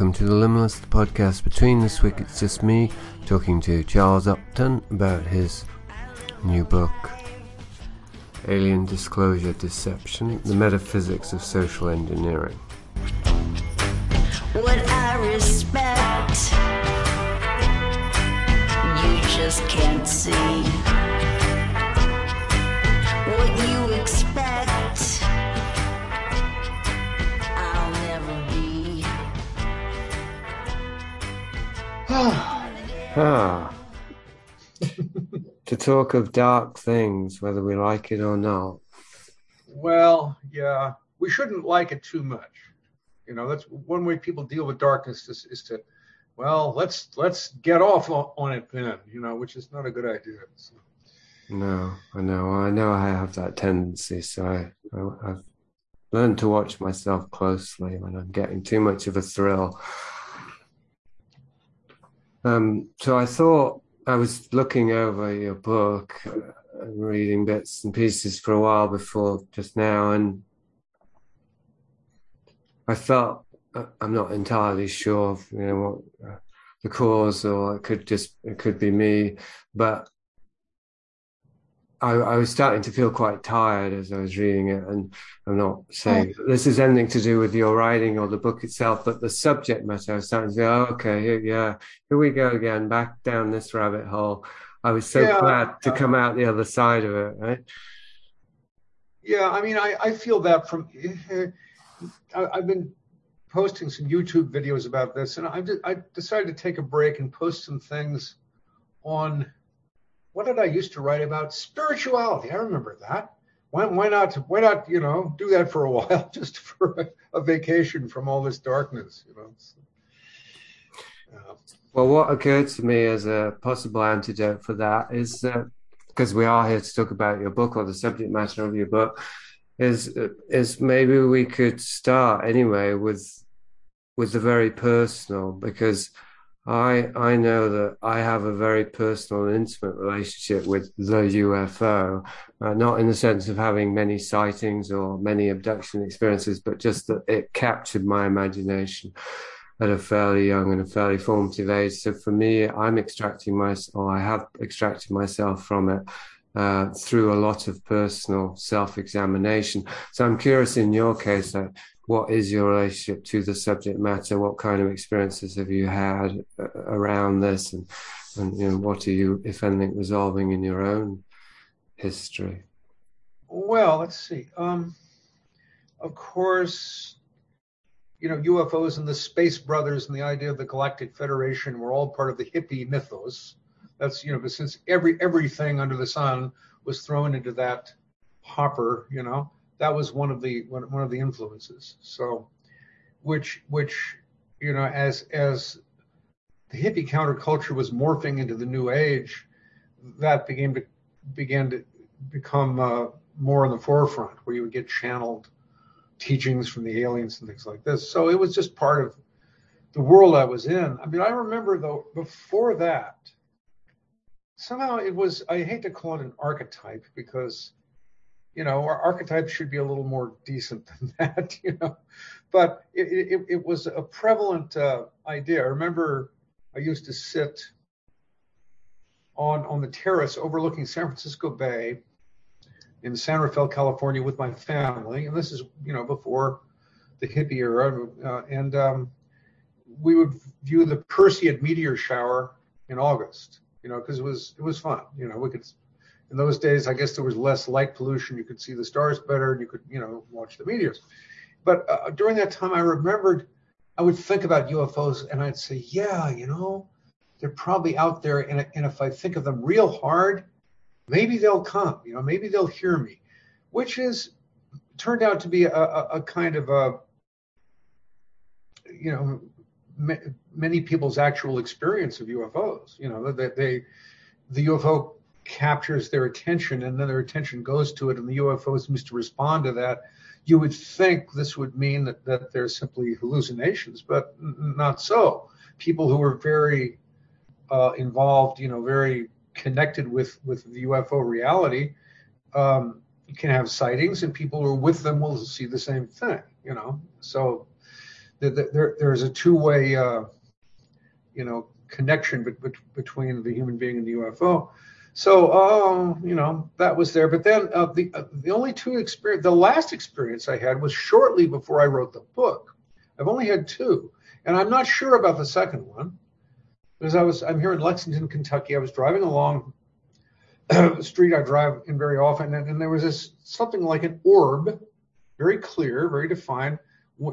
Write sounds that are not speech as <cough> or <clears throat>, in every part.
Welcome to the Limitless podcast. Between this week, it's just me talking to Charles Upton about his new book, Alien Disclosure Deception The Metaphysics of Social Engineering. What I respect, you just can't see. Ah. to talk of dark things, whether we like it or not. Well, yeah, we shouldn't like it too much. You know, that's one way people deal with darkness is, is to, well, let's let's get off on it then. You know, which is not a good idea. So. No, I know. I know I have that tendency. So I, I, I've learned to watch myself closely when I'm getting too much of a thrill um, so I thought I was looking over your book, reading bits and pieces for a while before just now, and I felt uh, I'm not entirely sure of you know what the cause, or it could just it could be me, but I, I, was starting to feel quite tired as I was reading it, and I'm not saying oh. this is anything to do with your writing or the book itself, but the subject matter. I was starting to go, oh, okay, here, yeah, here we go again, back down this rabbit hole. I was so yeah, glad to uh, come out the other side of it, right? Yeah, I mean, I, I feel that from I, have been posting some YouTube videos about this, and I, I decided to take a break and post some things on what did I used to write about? Spirituality. I remember that. Why, why not? Why not? You know, do that for a <laughs> while, just for a, a vacation from all this darkness. You know. So, uh, Well, what occurred to me as a possible antidote for that is because we are here to talk about your book or the subject matter of your book, is is maybe we could start anyway with with the very personal because I I know that I have a very personal and intimate relationship with the UFO, uh, not in the sense of having many sightings or many abduction experiences, but just that it captured my imagination at a fairly young and a fairly formative age. So for me, I'm extracting myself, or I have extracted myself from it uh, through a lot of personal self-examination. So I'm curious in your case, that what is your relationship to the subject matter? What kind of experiences have you had uh, around this, and and you know, what are you, if anything, resolving in your own history? Well, let's see. Um, of course, you know, UFOs and the Space Brothers and the idea of the Galactic Federation were all part of the hippie mythos. That's you know, but since every everything under the sun was thrown into that hopper, you know, that was one of the one, one of the influences. So, which which you know as as the hippie counterculture was morphing into the new age, that began to began to become uh, more in the forefront, where you would get channeled teachings from the aliens and things like this. So it was just part of the world I was in. I mean, I remember though before that, somehow it was. I hate to call it an archetype because you know, our archetypes should be a little more decent than <laughs> that, you know. But it, it, it was a prevalent uh, idea. I remember I used to sit on on the terrace overlooking San Francisco Bay in San Rafael, California, with my family, and this is you know before the hippie era, uh, and um, we would view the Perseid meteor shower in August, you know, because it was it was fun, you know, we could in those days, I guess there was less light pollution. You could see the stars better, and you could, you know, watch the meteors. But uh, during that time, I remembered I would think about UFOs, and I'd say, yeah, you know, they're probably out there, and, and if I think of them real hard, maybe they'll come. You know, maybe they'll hear me, which is turned out to be a, a, a kind of a, you know, many people's actual experience of UFOs. You know, that they, the UFO captures their attention and then their attention goes to it and the UFO seems to respond to that, you would think this would mean that, that they're simply hallucinations, but not so. People who are very uh, involved, you know, very connected with, with the UFO reality um, can have sightings and people who are with them will see the same thing, you know. So there, there's a two-way, uh, you know, connection be- be- between the human being and the UFO. So, uh, you know, that was there. But then uh, the uh, the only two experience, the last experience I had was shortly before I wrote the book. I've only had two, and I'm not sure about the second one because I was I'm here in Lexington, Kentucky. I was driving along the <clears throat> street I drive in very often, and, and there was this something like an orb, very clear, very defined,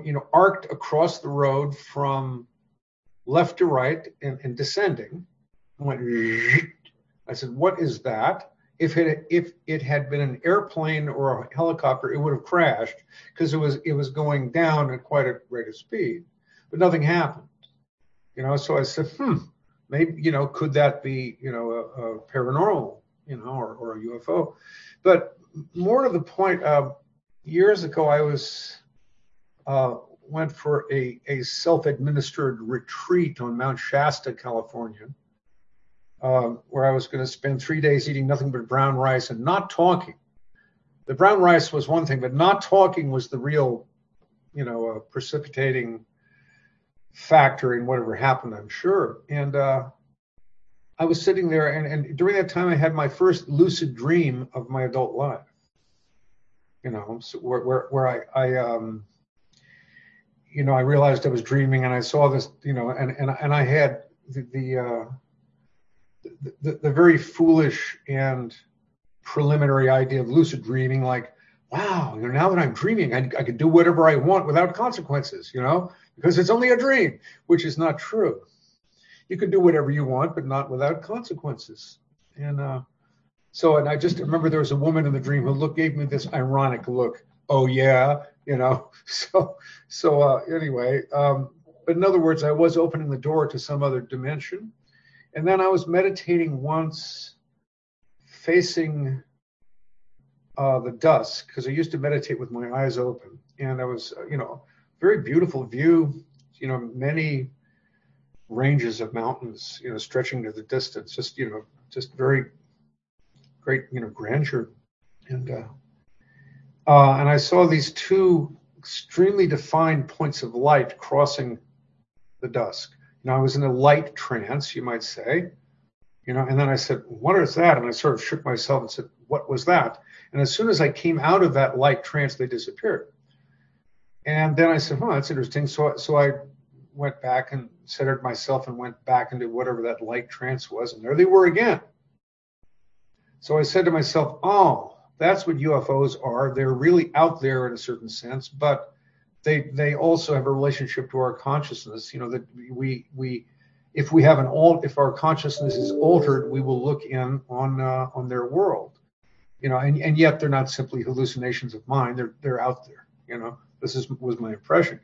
you know, arced across the road from left to right and, and descending. I went. I said, "What is that?" If it if it had been an airplane or a helicopter, it would have crashed because it was it was going down at quite a rate of speed, but nothing happened. You know, so I said, "Hmm, maybe you know, could that be you know a, a paranormal, you know, or, or a UFO?" But more to the point, uh, years ago, I was uh, went for a, a self-administered retreat on Mount Shasta, California, uh, where I was going to spend three days eating nothing but brown rice and not talking. The brown rice was one thing, but not talking was the real, you know, uh, precipitating factor in whatever happened, I'm sure. And uh, I was sitting there, and, and during that time, I had my first lucid dream of my adult life. You know, so where, where, where I, I um, you know, I realized I was dreaming, and I saw this, you know, and and and I had the the, uh, the, the, very foolish and preliminary idea of lucid dreaming, like, wow, you know, now that I'm dreaming, I, I can do whatever I want without consequences, you know, because it's only a dream, which is not true. You can do whatever you want, but not without consequences. And uh, so, and I just remember there was a woman in the dream who looked, gave me this ironic look. Oh yeah, you know. <laughs> So, so uh, anyway, um, but in other words, I was opening the door to some other dimension, and then I was meditating once, facing uh, the dusk, because I used to meditate with my eyes open, and I was, uh, you know, very beautiful view, you know, many ranges of mountains, you know, stretching to the distance, just you know, just very great, you know, grandeur, and uh, uh, and I saw these two extremely defined points of light crossing the dusk. You know, I was in a light trance, you might say. You know, and then I said, "What is that?" And I sort of shook myself and said, "What was that?" And as soon as I came out of that light trance, they disappeared. And then I said, "Oh, that's interesting." So, so I went back and centered myself and went back into whatever that light trance was, and there they were again. So I said to myself, "Oh, that's what UFOs are. They're really out there in a certain sense, but they they also have a relationship to our consciousness. You know that we we if we have an alt if our consciousness is altered, we will look in on uh, on their world. You know, and, and yet they're not simply hallucinations of mine. They're they're out there. You know, this is was my impression.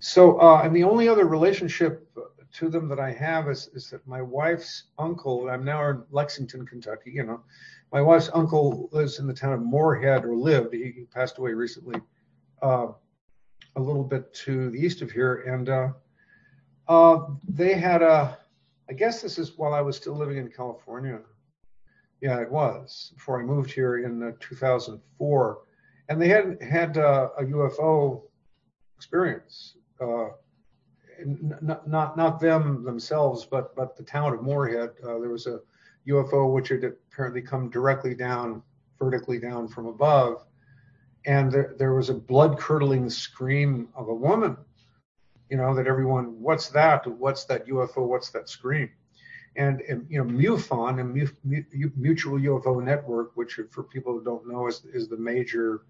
So, uh, and the only other relationship to them that I have is, is that my wife's uncle, I'm now in Lexington, Kentucky, you know, my wife's uncle lives in the town of Moorhead or lived, he, he passed away recently, uh, a little bit to the east of here. And uh, uh, they had a, I guess this is while I was still living in California. Yeah, it was before I moved here in uh, 2004. And they had had uh, a UFO experience. Uh, not, not not them themselves, but but the town of Moorhead. There was a UFO which had apparently come directly down, vertically down from above, and there, there was a blood-curdling scream of a woman. You know that everyone, what's that? What's that UFO? What's that scream? And, and you know MUFON and Mutual UFO Network, which for people who don't know is is the major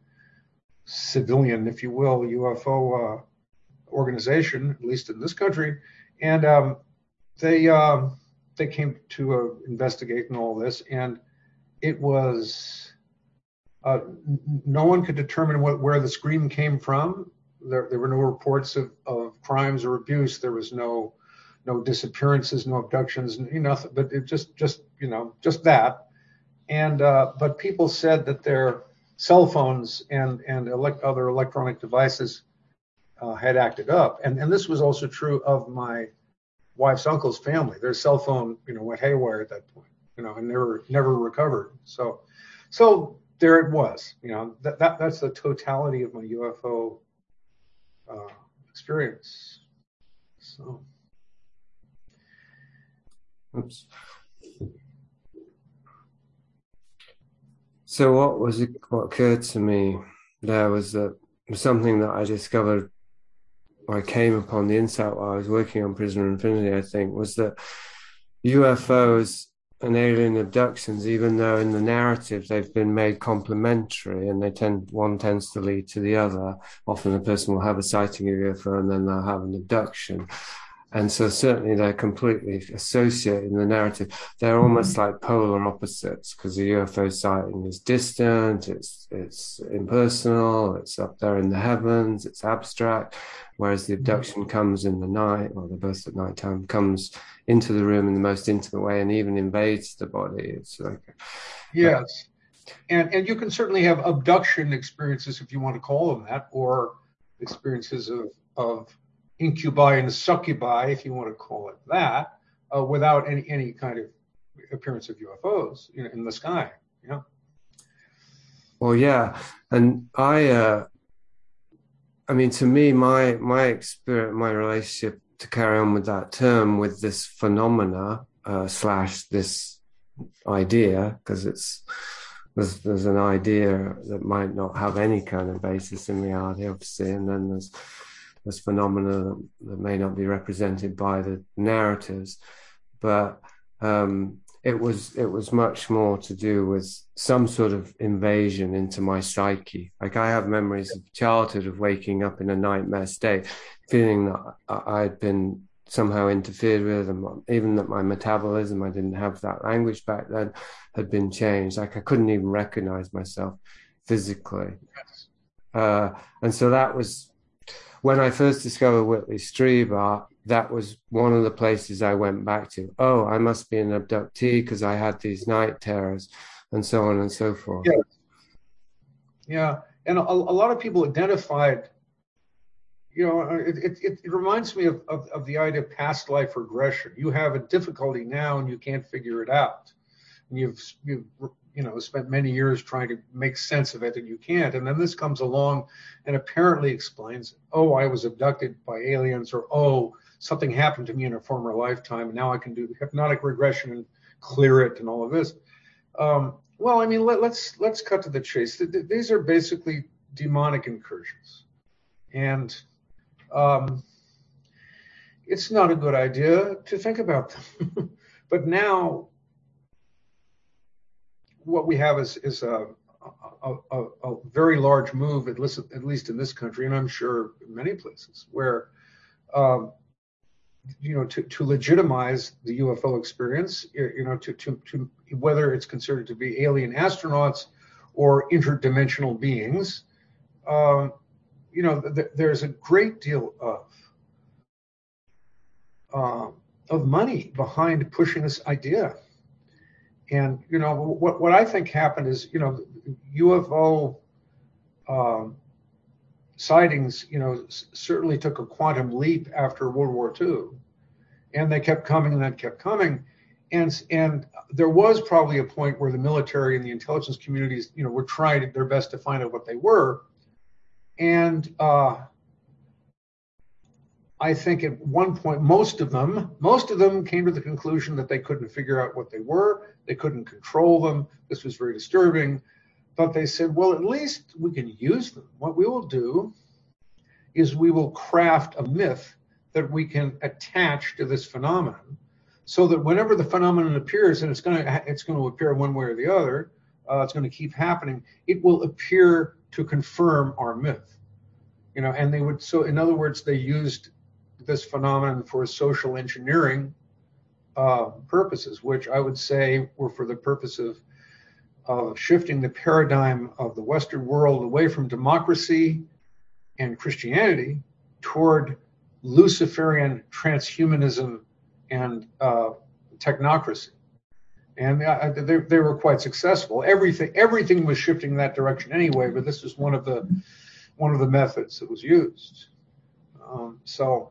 civilian, if you will, UFO uh, organization, at least in this country, and um, they um, they came to uh, investigate and all this, and it was uh, no one could determine what, where the scream came from. There, there were no reports of, of crimes or abuse. There was no no disappearances, no abductions, you nothing. But it just just you know just that. And uh, but people said that their cell phones and and elect, other electronic devices uh, had acted up. And, and this was also true of my wife's uncle's family. Their cell phone, you know, went haywire at that point, you know, and never never recovered. So, so there it was. You know, that, that that's the totality of my UFO uh, experience. So. Oops. So what was it? What occurred to me there was that something that I discovered. I came upon the insight while I was working on Prisoner Infinity. I think was that UFOs and alien abductions, even though in the narrative they've been made complementary and they tend one tends to lead to the other. Often a person will have a sighting of UFO and then they'll have an abduction. And so certainly they're completely associated in the narrative. They're mm-hmm. almost like polar opposites because the UFO sighting is distant, it's it's impersonal, it's up there in the heavens, it's abstract, whereas the mm-hmm. abduction comes in the night, or the birth at night time comes into the room in the most intimate way and even invades the body. It's like yes. And and you can certainly have abduction experiences if you want to call them that, or experiences of of incubi and succubi, if you want to call it that, uh, without any any kind of appearance of UFOs you know, in the sky. Yeah. Well, yeah, and I, uh, I mean, to me, my my experience, my relationship to carry on with that term, with this phenomena uh, slash this idea, because it's there's there's an idea that might not have any kind of basis in reality, obviously, and then there's as phenomena that may not be represented by the narratives, but um, it was it was much more to do with some sort of invasion into my psyche. Like I have memories of childhood of waking up in a nightmare state, feeling that I'd been somehow interfered with, and even that my metabolism, I didn't have that language back then, had been changed. Like I couldn't even recognize myself physically. Uh, and so that was when I first discovered Whitley Strieber, that was one of the places I went back to. Oh, I must be an abductee because I had these night terrors, and so on and so forth. Yeah, yeah, and a, a lot of people identified. You know, it, it, it reminds me of, of, of the idea of past life regression. You have a difficulty now, and you can't figure it out. And you've you've you know spent many years trying to make sense of it and you can't. And then this comes along and apparently explains oh i was abducted by aliens or oh something happened to me in a former lifetime and now i can do hypnotic regression and clear it and all of this. Um, well i mean let, let's let's cut to the chase. These are basically demonic incursions. And um, it's not a good idea to think about them. <laughs> But now what we have is is a a, a, a very large move, at least, at least in this country, and I'm sure many places, where um, you know to, to legitimize the UFO experience, you know, to, to to whether it's considered to be alien astronauts or interdimensional beings, um, you know, th- there's a great deal of uh, of money behind pushing this idea and you know what what I think happened is you know UFO um, sightings you know certainly took a quantum leap after World War II, and they kept coming and that kept coming, and and there was probably a point where the military and the intelligence communities you know were trying their best to find out what they were, and uh, I think at one point, most of them, most of them came to the conclusion that they couldn't figure out what they were. They couldn't control them. This was very disturbing. But they said, well, at least we can use them. What we will do is we will craft a myth that we can attach to this phenomenon so that whenever the phenomenon appears, and it's going to, it's going to appear one way or the other, uh, it's going to keep happening, it will appear to confirm our myth. You know, and they would, so in other words, they used this phenomenon for social engineering uh, purposes, which I would say were for the purpose of uh, shifting the paradigm of the Western world away from democracy and Christianity toward Luciferian transhumanism and uh, technocracy. And uh, they, they were quite successful. Everything everything was shifting in that direction anyway, but this was one of the one of the methods that was used. Um, so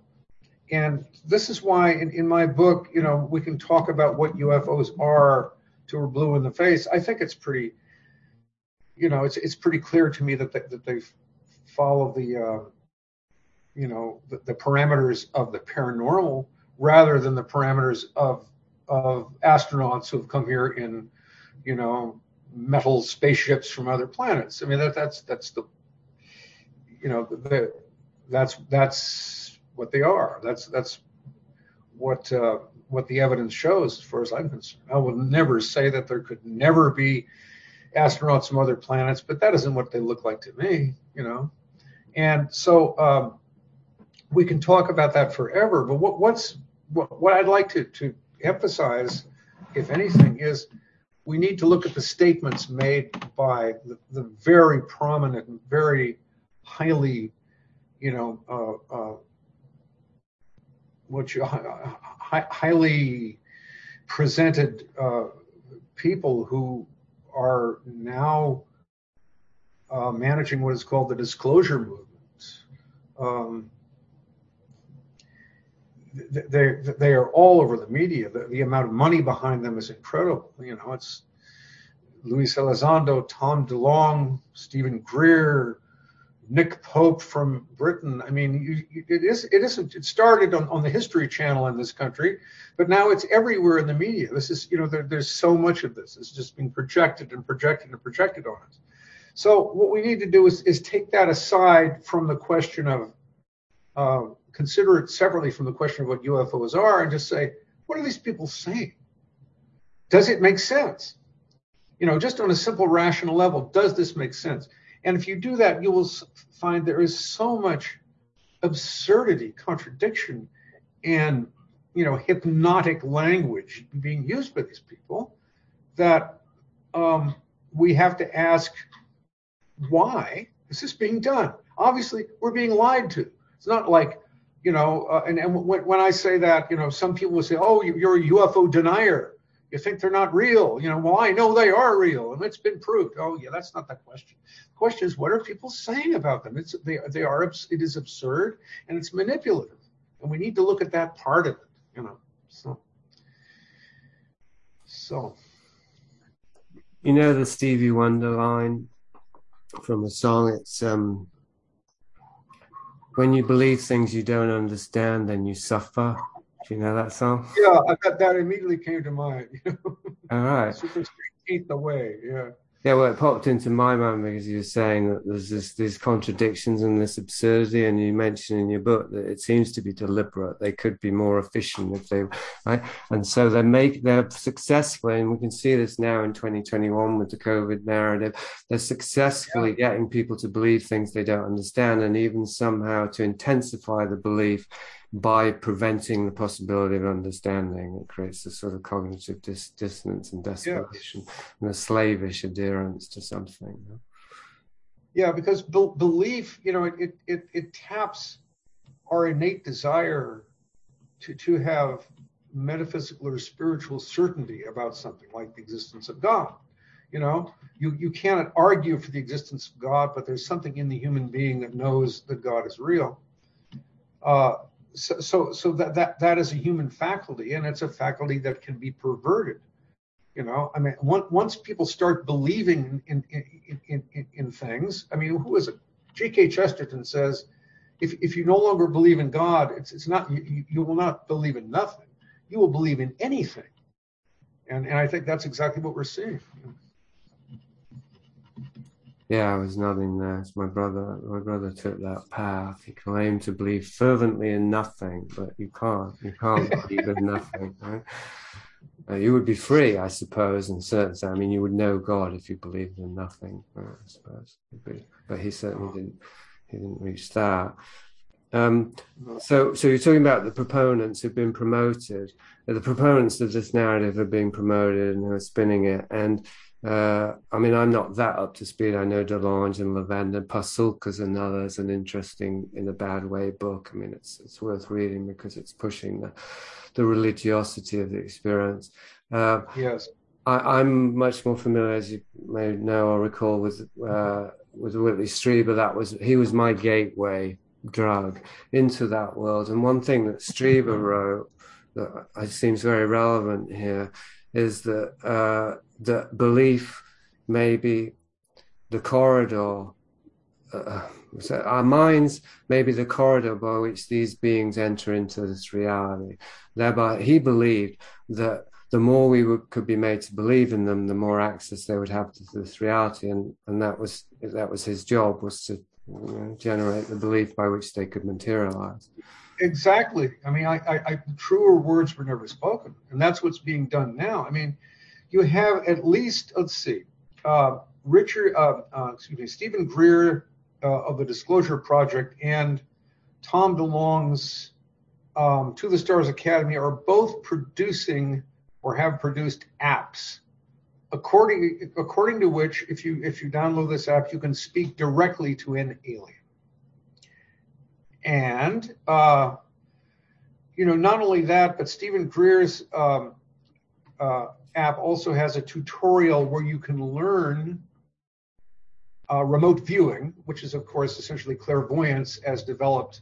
and this is why in, in my book, you know, we can talk about what UFOs are to we're blue in the face. I think it's pretty, you know, it's it's pretty clear to me that they, that they follow the, uh, you know, the, the parameters of the paranormal rather than the parameters of of astronauts who have come here in, you know, metal spaceships from other planets. I mean, that that's that's the, you know, the, that's that's what they are. That's that's what uh, what the evidence shows, as far as I'm concerned. I will never say that there could never be astronauts from other planets, but that isn't what they look like to me, you know. And so um, we can talk about that forever. But what, what's what, what I'd like to, to emphasize, if anything, is we need to look at the statements made by the, the very prominent, very highly, you know, uh, uh, uh, highly presented uh, people who are now uh, managing what is called the disclosure movement. Um, they they are all over the media. The, the, amount of money behind them is incredible. You know, it's Luis Elizondo, Tom DeLonge, Stephen Greer, Nick Pope from Britain. I mean, you, you, it is it isn't. It started on, on the History Channel in this country, but now it's everywhere in the media. This is you know there, there's so much of this. It's just being projected and projected and projected on us. So what we need to do is is take that aside from the question of uh, consider it separately from the question of what UFOs are and just say, what are these people saying? Does it make sense? You know, just on a simple rational level, does this make sense? And if you do that, you will find there is so much absurdity, contradiction, and you know, hypnotic language being used by these people that um, we have to ask why is this being done? Obviously, we're being lied to. It's not like you know, uh, and, and when, when I say that, you know, some people will say, oh, you're a UFO denier. You think they're not real. You know, well, I know they are real and it's been proved. Oh, yeah, that's not the question. The question is, what are people saying about them? It's they, they are, it is absurd and it's manipulative. And we need to look at that part of it, you know. So, so. You know the Stevie Wonder line from a song? It's um when you believe things you don't understand, then you suffer. Do you know that song? Yeah, I got that immediately came to mind. <laughs> All right. Super Street the way. Yeah. Yeah, well, it popped into my mind because you were saying that there's this, these contradictions and this absurdity, and you mentioned in your book that it seems to be deliberate. They could be more efficient if they, right? And so they make they're successful, and we can see this now in 2021 with the COVID narrative. They're successfully yeah. getting people to believe things they don't understand, and even somehow to intensify the belief by preventing the possibility of understanding. It creates a sort of cognitive dis- dissonance and desperation yeah. and a slavish adherence to something. Yeah, because be- belief, you know, it, it, it taps our innate desire to, to have metaphysical or spiritual certainty about something like the existence of God. You know, you, you cannot argue for the existence of God, but there's something in the human being that knows that God is real. Uh, so, so, that, that, that is a human faculty and it's a faculty that can be perverted. You know, I mean, once people start believing in, in, in, in, in things, I mean, who is it? G.K. Chesterton says, if, if you no longer believe in God, it's, it's not, you, you will not believe in nothing. You will believe in anything. And, and I think that's exactly what we're seeing. Yeah, I was nodding there. It's my brother. My brother took that path. He claimed to believe fervently in nothing, but you can't. You can't <laughs> believe in nothing. Right? Uh, you would be free, I suppose, in certain sense. I mean, you would know God if you believed in nothing. I suppose, but he certainly didn't. He didn't reach that. Um, so, so you're talking about the proponents who've been promoted. The proponents of this narrative are being promoted and who are spinning it, and uh, I mean, I'm not that up to speed. I know Delange and Levenda. Pasulka's another is an interesting, in a bad way, book. I mean, it's it's worth reading because it's pushing the, the religiosity of the experience. Uh, yes. I, am much more familiar, as you may know or recall, with uh, with Whitley Strieber. That was he was my gateway drug into that world. And one thing that Strieber wrote that seems very relevant here is that the belief maybe the corridor uh, so our minds may be the corridor by which these beings enter into this reality. Thereby, he believed that the more we would, could be made to believe in them, the more access they would have to this reality, and and that was that was his job was to you know, generate the belief by which they could materialize. Exactly. I mean, I, I, I, truer words were never spoken, and that's what's being done now. I mean, you have at least let's see, uh, Richard, uh, uh, excuse me, Stephen Greer uh, of the Disclosure Project and Tom DeLonge's um, To the Stars Academy are both producing or have produced apps according according to which if you if you download this app you can speak directly to an alien. And uh, you know not only that but Stephen Greer's um, uh, app also has a tutorial where you can learn uh, remote viewing, which is, of course, essentially clairvoyance as developed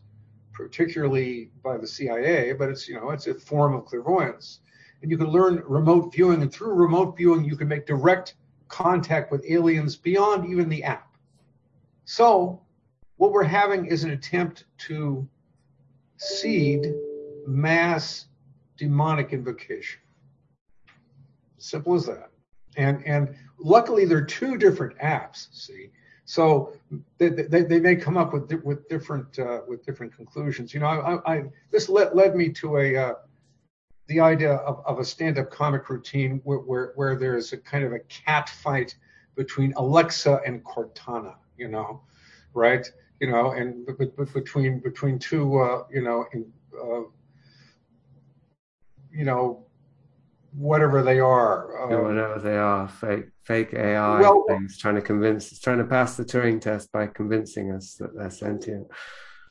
particularly by the CIA, but it's, you know, it's a form of clairvoyance. And you can learn remote viewing, and through remote viewing, you can make direct contact with aliens beyond even the app. So, what we're having is an attempt to seed mass demonic invocation. Simple as that. And and luckily there are two different apps. See, so they, they, they may come up with with different uh, with different conclusions. You know, I, I this led led me to a uh, the idea of, of a stand-up comic routine where, where where there's a kind of a cat fight between Alexa and Cortana. You know, right? You know, and between between two uh, you know in, uh, you know whatever they are. Um, whatever they are, fake fake AI well, things, trying to convince, trying to pass the Turing test by convincing us that they're sentient.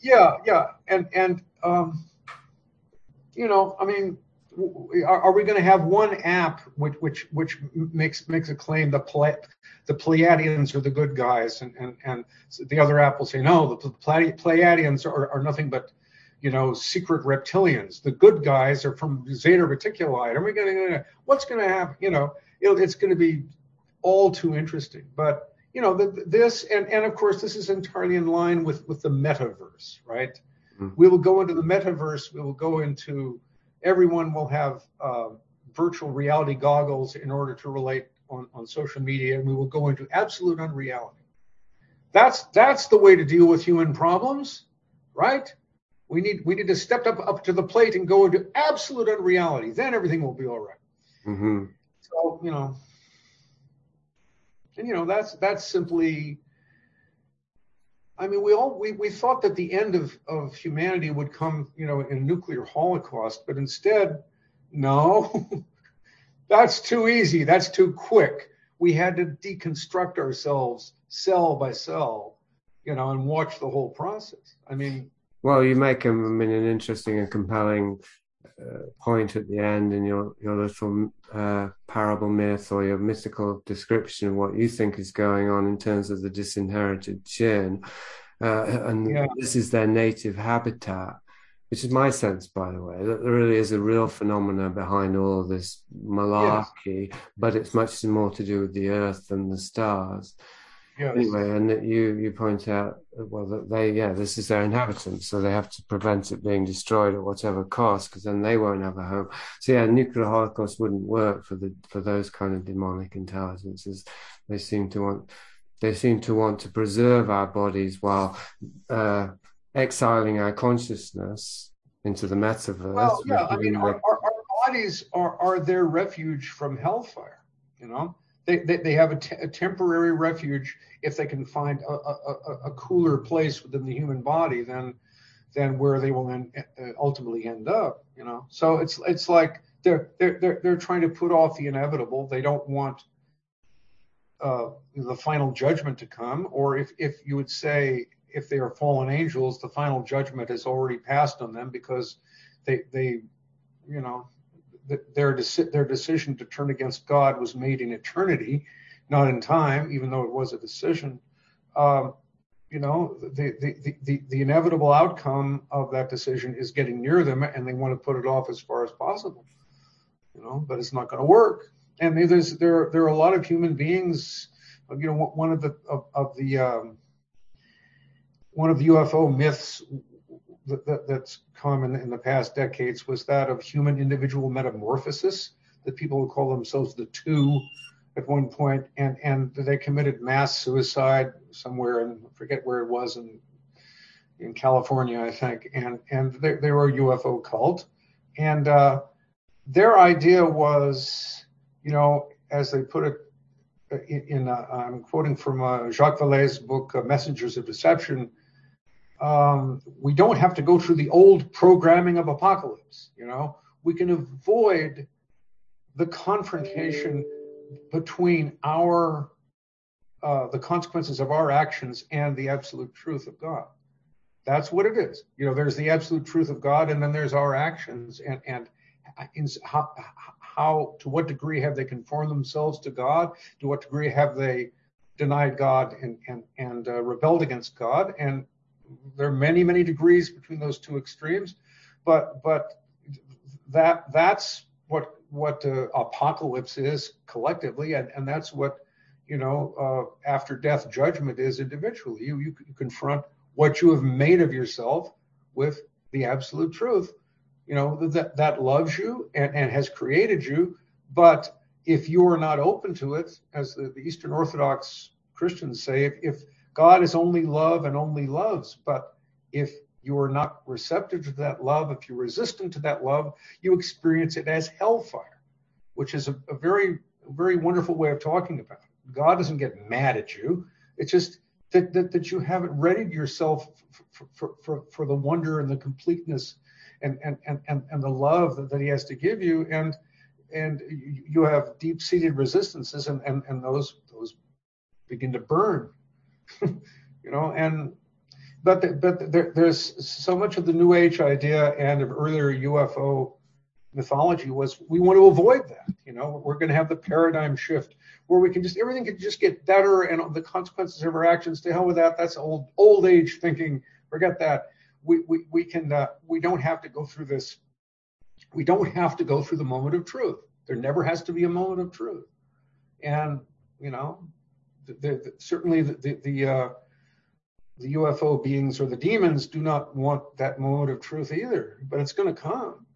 Yeah, yeah, and and um, you know, I mean, are, are we going to have one app which which which makes makes a claim the Ple- the Pleiadians are the good guys, and and and the other app will say no, the Pleiadians are, are nothing but you know, secret reptilians. The good guys are from Zeta Reticuli. Are we going to, what's going to happen? You know, it, it's going to be all too interesting. But, you know, the, this, and, and of course, this is entirely in line with, with the metaverse, right? Mm-hmm. We will go into the metaverse. We will go into, everyone will have uh, virtual reality goggles in order to relate on, on social media, and we will go into absolute unreality. That's, that's the way to deal with human problems, right? We need we need to step up up to the plate and go into absolute unreality. Then everything will be all right. mm-hmm. So you know, and you know that's that's simply. I mean, we all we, we thought that the end of, of humanity would come, you know, in a nuclear holocaust, but instead, no, <laughs> that's too easy. That's too quick. We had to deconstruct ourselves cell by cell, you know, and watch the whole process. I mean, well, you make I mean, an interesting and compelling uh, point at the end in your your little uh, parable myth or your mythical description of what you think is going on in terms of the disinherited Jinn, uh, and yeah. this is their native habitat. Which is my sense, by the way, that there really is a real phenomena behind all this malarkey, yes. but it's much more to do with the earth than the stars. Yes. Anyway, and you you point out well that they yeah this is their inhabitants, so they have to prevent it being destroyed at whatever cost, because then they won't have a home. So yeah, nuclear holocaust wouldn't work for the for those kind of demonic intelligences. They seem to want they seem to want to preserve our bodies while uh, exiling our consciousness into the metaverse. Well, yeah, I mean, our, our, our bodies are are their refuge from hellfire. You know they, have a, temporary refuge. If they can find a, cooler place within the human body than where they will uh, ultimately end up you know? So it's it's like they're trying to put off the inevitable. They don't want uh, the final judgment to come. Or if if you would say if they are fallen angels the final judgment has already passed on them because they they you know their their decision to turn against God was made in eternity, not in time, even though it was a decision. Um, you know, the, the, the, the inevitable outcome of that decision is getting near them, and they want to put it off as far as possible. You know, but it's not going to work. And there's there there are a lot of human beings. You know, one of the of, of the um, one of the UFO myths that, that, that's common in the past decades was that of human individual metamorphosis. That people would call themselves the two at one point, and and they committed mass suicide somewhere, and forget where it was in in California, I think, and and they, they were a UFO cult, and uh, their idea was, you know, as they put it, uh, in, in uh, I'm quoting from uh, Jacques Vallée's book, uh, Messengers of Deception. Um, we don't have to go through the old programming of apocalypse. You know, we can avoid the confrontation between our uh, the consequences of our actions and the absolute truth of God. That's what it is. You know, there's the absolute truth of God, and then there's our actions, and and how, how to what degree have they conformed themselves to God? To what degree have they denied God and and and uh, rebelled against God? And there are many many degrees between those two extremes, but but that that's what what uh, apocalypse is collectively, and and that's what you know uh, after death judgment is individually. You you, you confront what you have made of yourself with the absolute truth you know that that loves you and, and has created you but if you are not open to it as the, the eastern orthodox christians say if, if god is only love and only loves but if you are not receptive to that love if you're resistant to that love you experience it as hellfire which is a, a very very wonderful way of talking about it. God doesn't get mad at you. It's just that, that, that you haven't readied yourself for, for, for, for the wonder and the completeness and and and and and the love that, that he has to give you. And and you have deep seated resistances and and and those those begin to burn <laughs> you know and but the, but there, there's so much of the new age idea and of earlier ufo mythology was we want to avoid that you know? We're going to have the paradigm shift where we can just everything can just get better and the consequences of our actions to hell with that that's old old age thinking forget that. We, we, we can uh, we don't have to go through this we don't have to go through the moment of truth. There never has to be a moment of truth. And you know certainly the the, the, uh, ufo beings or the demons do not want that moment of truth either but it's going to come.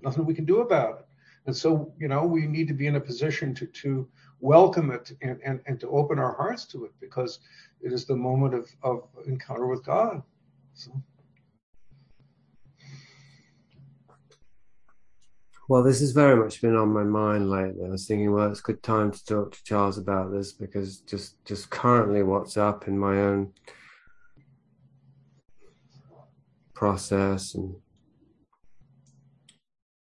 Nothing we can do about it. And so you know we need to be in a position to to welcome it and and, and to open our hearts to it because it is the moment of, of encounter with god. So Well, this has very much been on my mind lately. I was thinking, well, it's a good time to talk to Charles about this because just just currently, what's up in my own process and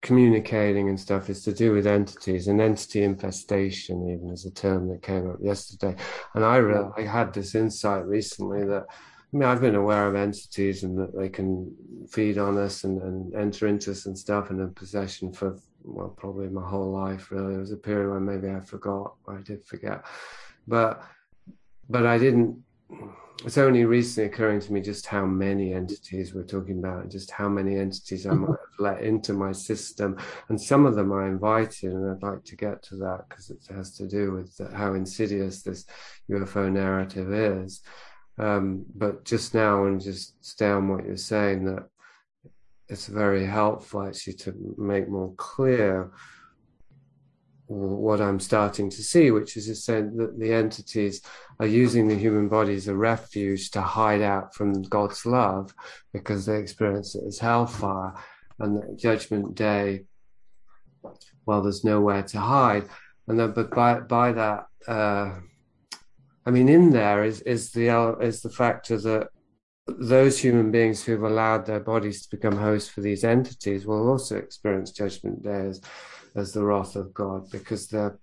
communicating and stuff is to do with entities and entity infestation, even as a term that came up yesterday. And I re- I had this insight recently that I mean, I've been aware of entities and that they can feed on us and, and enter into us and stuff and in possession for, well, probably my whole life, really. There was a period where maybe I forgot, or I did forget. But, but I didn't, it's only recently occurring to me just how many entities we're talking about and just how many entities I might have let into my system. And some of them I invited, and I'd like to get to that because it has to do with how insidious this UFO narrative is. Um, but just now, and just stay on what you're saying, that it's very helpful actually to make more clear what I'm starting to see, which is just saying that the entities are using the human body as a refuge to hide out from God's love because they experience it as hellfire. And that Judgment Day, well, there's nowhere to hide. And then, but by, by that, uh, I mean, in there is is the uh, is the factor that those human beings who've allowed their bodies to become hosts for these entities will also experience judgment day as, as the wrath of God because they're,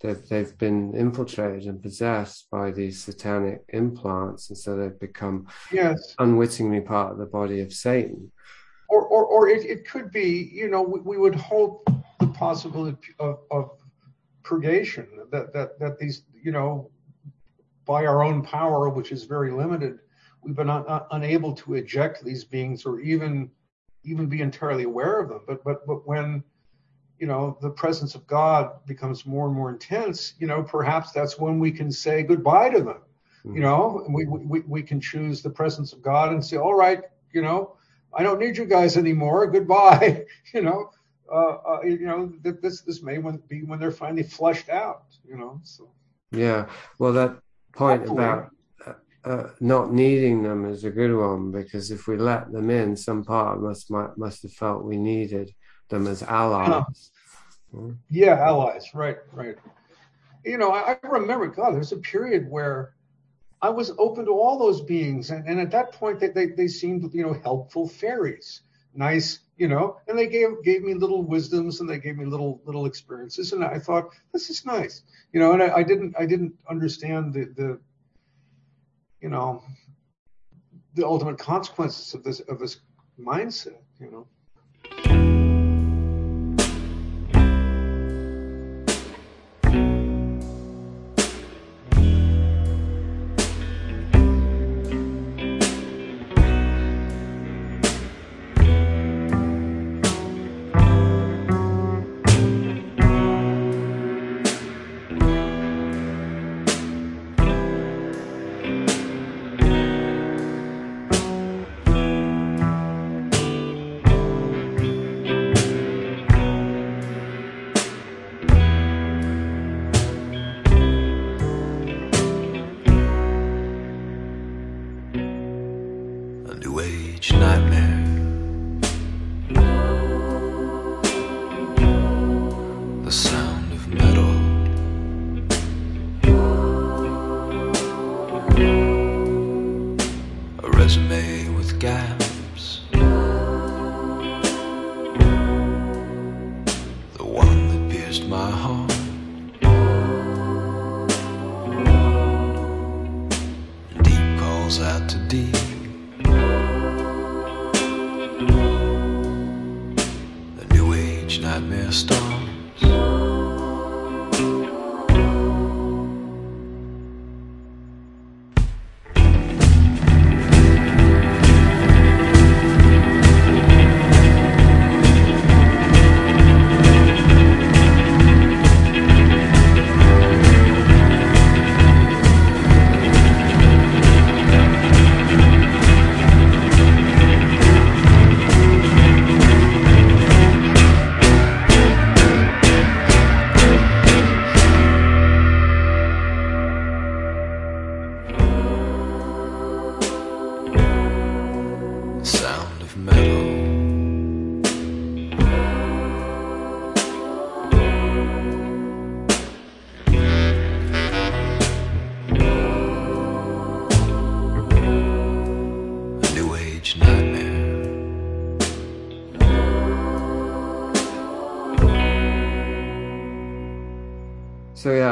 they've, they've been infiltrated and possessed by these satanic implants, and so they've become yes. unwittingly part of the body of Satan. Or, or, or it, it could be, you know, we, we would hope the possibility of, of purgation that, that, that these, you know, by our own power, which is very limited, we've been un- un- unable to eject these beings or even even be entirely aware of them. But but but when you know the presence of God becomes more and more intense, you know perhaps that's when we can say goodbye to them. Mm. You know, we, we we can choose the presence of God and say, all right, you know, I don't need you guys anymore. Goodbye. <laughs> you know, uh, uh, you know, this this may be when they're finally flushed out. You know, so. Yeah. Well, that point Hopefully. about uh, uh, not needing them is a good one because if we let them in, some part of must must have felt we needed them as allies. Hmm? Yeah, allies. Right. Right. You know, I, I remember. God, there's a period where I was open to all those beings, and, and at that point, they, they they seemed you know helpful fairies, nice you know, and they gave gave me little wisdoms and they gave me little little experiences, and I thought this is nice, you know, and I, I didn't I didn't understand the the you know the ultimate consequences of this of this mindset, you know.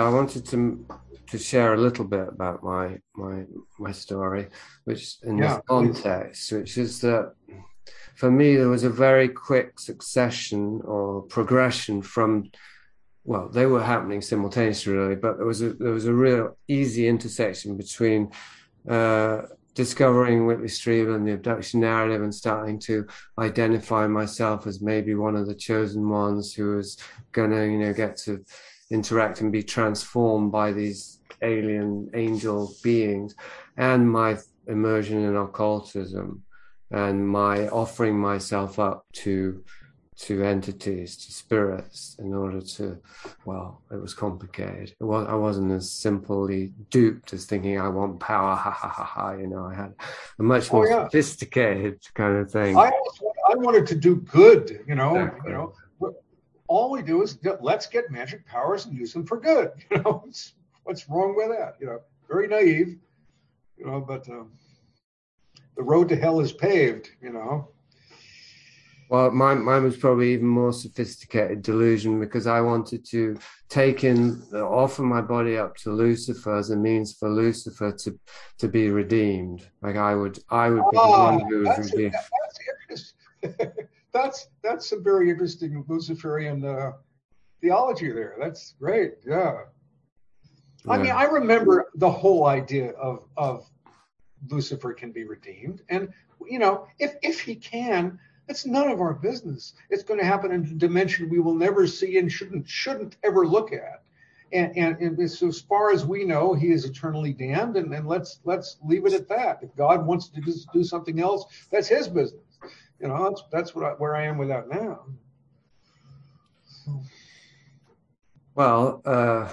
Wanted to to share a little bit about my my my story, which in yeah, this context, which is that for me there was a very quick succession or progression from well they were happening simultaneously really but there was a there was a real easy intersection between uh, discovering Whitley Strieber and the abduction narrative and starting to identify myself as maybe one of the chosen ones who was going to you know get to interact and be transformed by these alien angel beings and my immersion in occultism and my offering myself up to to entities to spirits in order to well it was complicated it was i wasn't as simply duped as thinking i want power ha ha ha ha you know i had a much oh, more oh, yeah. sophisticated kind of thing i i wanted to do good you know exactly. you know all we do is let's get magic powers and use them for good. <laughs> You know, what's, what's wrong with that? You know, very naive. You know, but um, the road to hell is paved. You know. Well, mine, mine was probably even more sophisticated delusion because I wanted to take in, offer my body up to Lucifer as a means for Lucifer to to be redeemed. Like I would, I would be the ah, one who was redeemed. That's that's some very interesting Luciferian uh, theology there. That's great. Yeah. yeah. I mean, I remember the whole idea of of Lucifer can be redeemed, and you know, if if he can, it's none of our business. It's going to happen in a dimension we will never see and shouldn't shouldn't ever look at. and, and, and so as far as we know, he is eternally damned, and, and let's let's leave it at that. If God wants to do, do something else, that's his business. You know, that's that's what I, where I am with that now. Well, uh,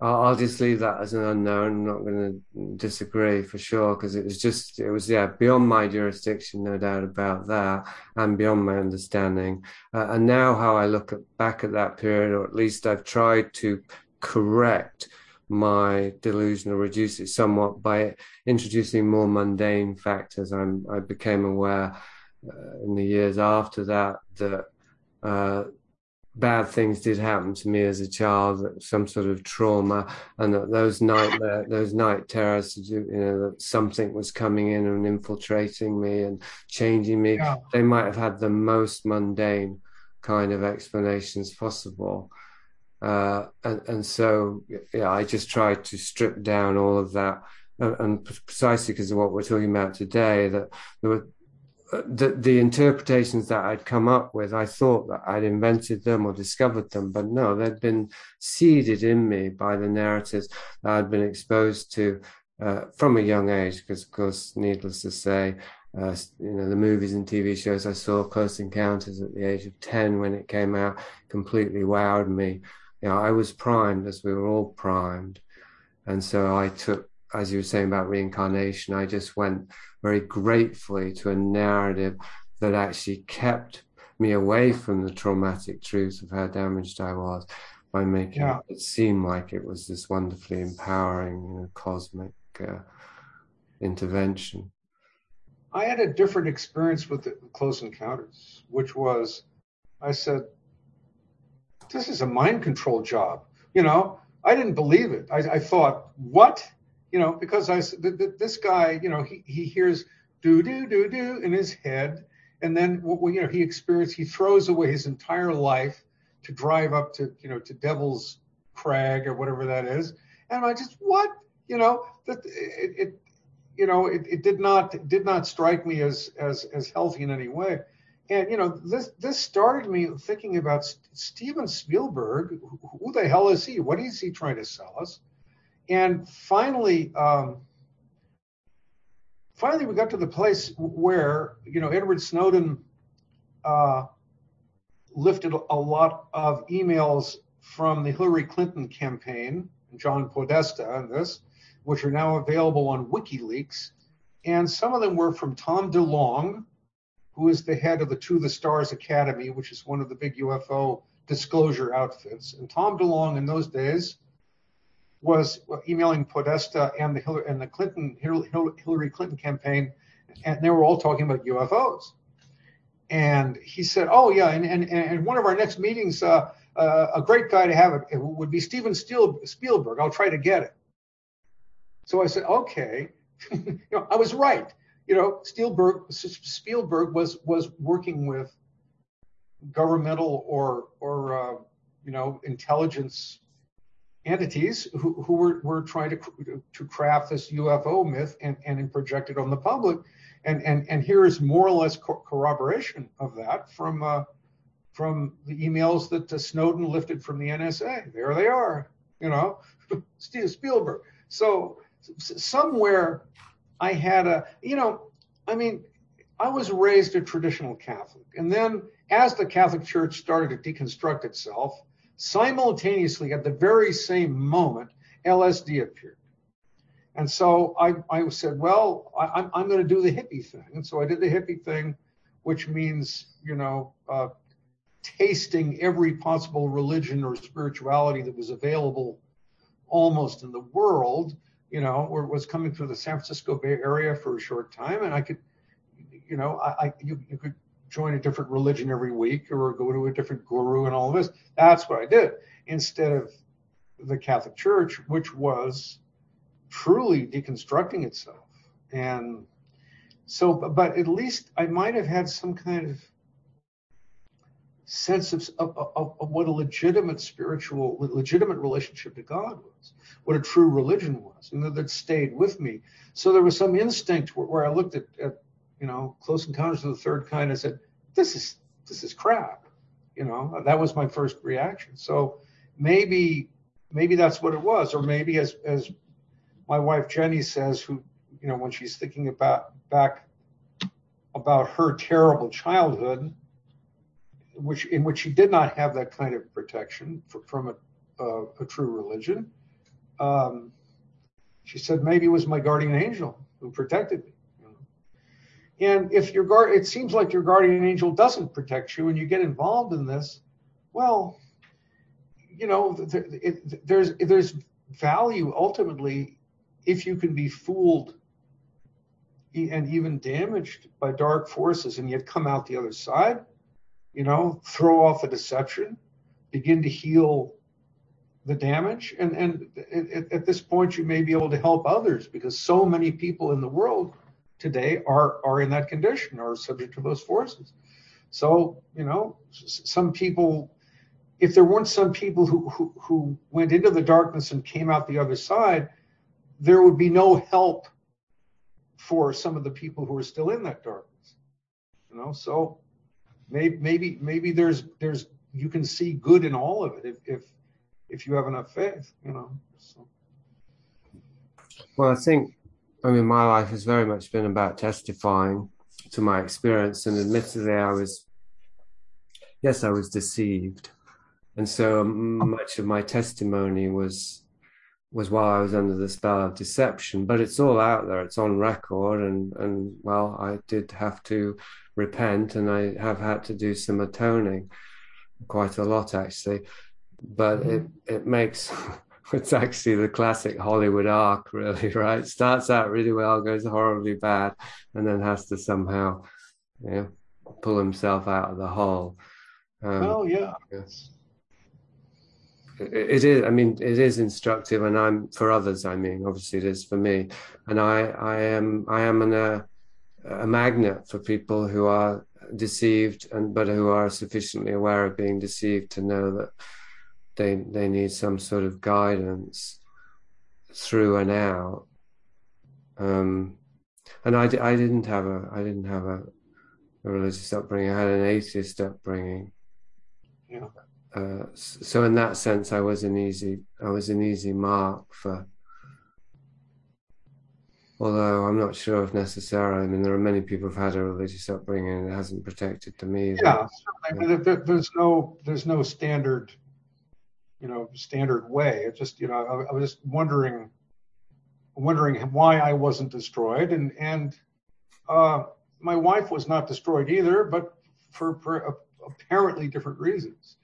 I'll, just leave that as an unknown. I'm not going to disagree for sure because it was just, it was, yeah, beyond my jurisdiction, no doubt about that, and beyond my understanding. Uh, and now, how I look at, back at that period, or at least I've tried to correct my delusion or reduce it somewhat by introducing more mundane factors. I'm, I became aware uh, in the years after that that uh, bad things did happen to me as a child, some sort of trauma, and that those nightmare, those night terrors, you know, that something was coming in and infiltrating me and changing me. Yeah. They might have had the most mundane kind of explanations possible. Uh, and, and so, yeah, I just tried to strip down all of that. And, and precisely because of what we're talking about today, that there were the, the interpretations that I'd come up with, I thought that I'd invented them or discovered them, but no, they'd been seeded in me by the narratives that I'd been exposed to uh, from a young age. Because, of course, needless to say, uh, you know, the movies and TV shows I saw, Close Encounters at the age of 10 when it came out, completely wowed me. You know, I was primed as we were all primed. And so I took, as you were saying about reincarnation, I just went very gratefully to a narrative that actually kept me away from the traumatic truth of how damaged I was by making yeah. it seem like it was this wonderfully empowering, you know, cosmic uh, intervention. I had a different experience with the Close Encounters, which was I said, this is a mind control job. You know, I didn't believe it. I, I thought, what? you know, because I this guy, you know, he he hears do do do do in his head, and then you know he experiences he throws away his entire life to drive up to you know to Devil's Crag or whatever that is, and I just what you know that it, it you know it, it did not did not strike me as as as healthy in any way. And you know this this started me thinking about Steven Spielberg. Who the hell is he? What is he trying to sell us? And finally, um, finally, we got to the place where you know Edward Snowden uh, lifted a lot of emails from the Hillary Clinton campaign, and John Podesta, and this, which are now available on WikiLeaks, and some of them were from Tom DeLonge, who is the head of the To the Stars Academy, which is one of the big UFO disclosure outfits. And Tom DeLonge in those days was emailing Podesta and the Hillary, and the Clinton Hillary Clinton campaign, and they were all talking about UFOs. And he said, "Oh yeah, and and, and one of our next meetings, uh, uh, a great guy to have it, it would be Steven Spielberg. I'll try to get it." So I said, "Okay." <laughs> you know, I was right. You know, Spielberg Spielberg was was working with governmental or or uh, you know intelligence entities who, who were, were trying to, to craft this UFO myth and, and project it on the public. And, and, and here is more or less co- corroboration of that from, uh, from the emails that uh, Snowden lifted from the NSA. There they are, you know, <laughs> Spielberg. So somewhere I had a, you know, I mean, I was raised a traditional Catholic. And then as the Catholic Church started to deconstruct itself, simultaneously at the very same moment, LSD appeared. And so I, I said, well, I, am I'm going to do the hippie thing. And so I did the hippie thing, which means, you know, uh, tasting every possible religion or spirituality that was available almost in the world, you know, or was coming through the San Francisco Bay Area for a short time. And I could, you know, I, I you, you could join a different religion every week or go to a different guru and all of this. That's what I did instead of the Catholic Church, which was truly deconstructing itself. And so, but at least I might have had some kind of sense of, of, of, what a legitimate spiritual, legitimate relationship to God was, what a true religion was, and that, that stayed with me. So there was some instinct where, where I looked at, at you know, Close Encounters of the Third Kind. I said, this is this is crap. You know, that was my first reaction. So maybe maybe that's what it was, or maybe as as my wife Jenny says, who you know when she's thinking about back about her terrible childhood, which in which she did not have that kind of protection for, from a, a, a, true religion. Um, she said maybe it was my guardian angel who protected me. And if your guard, it seems like your guardian angel doesn't protect you, and you get involved in this, well, you know, there, it, there's there's value ultimately if you can be fooled and even damaged by dark forces and yet come out the other side, you know, throw off the deception, begin to heal the damage. And, and at, at this point, you may be able to help others because so many people in the world today are, are in that condition, are subject to those forces. So, you know, some people, if there weren't some people who, who, who went into the darkness and came out the other side, there would be no help for some of the people who are still in that darkness. You know, so maybe maybe maybe there's there's you can see good in all of it if if if you have enough faith. You know. So. Well, I think I mean my life has very much been about testifying to my experience, and admittedly, I was yes, I was deceived, and so much of my testimony was was while I was under the spell of deception, but it's all out there. It's on record, and and well, I did have to repent, and I have had to do some atoning, quite a lot actually. But mm-hmm. it it makes <laughs> it's actually the classic Hollywood arc, really, <laughs> right? Starts out really well, goes horribly bad, and then has to somehow, you know, pull himself out of the hole. Um, oh yeah. Yes it is i mean it is instructive and i'm for others i mean obviously it is for me. And i i am i am an, a, a magnet for people who are deceived and but who are sufficiently aware of being deceived to know that they they need some sort of guidance through and out. Um and i i didn't have a i didn't have a, a religious upbringing. I had an atheist upbringing. Yeah uh, so in that sense, I was an easy I was an easy mark for. Although I'm not sure if necessarily, I mean, there are many people who've had a religious upbringing and it hasn't protected them either. Yeah, there's no there's no standard, you know, standard way. It just you know I, I was just wondering, wondering why I wasn't destroyed, and and uh, my wife was not destroyed either, but for, for apparently different reasons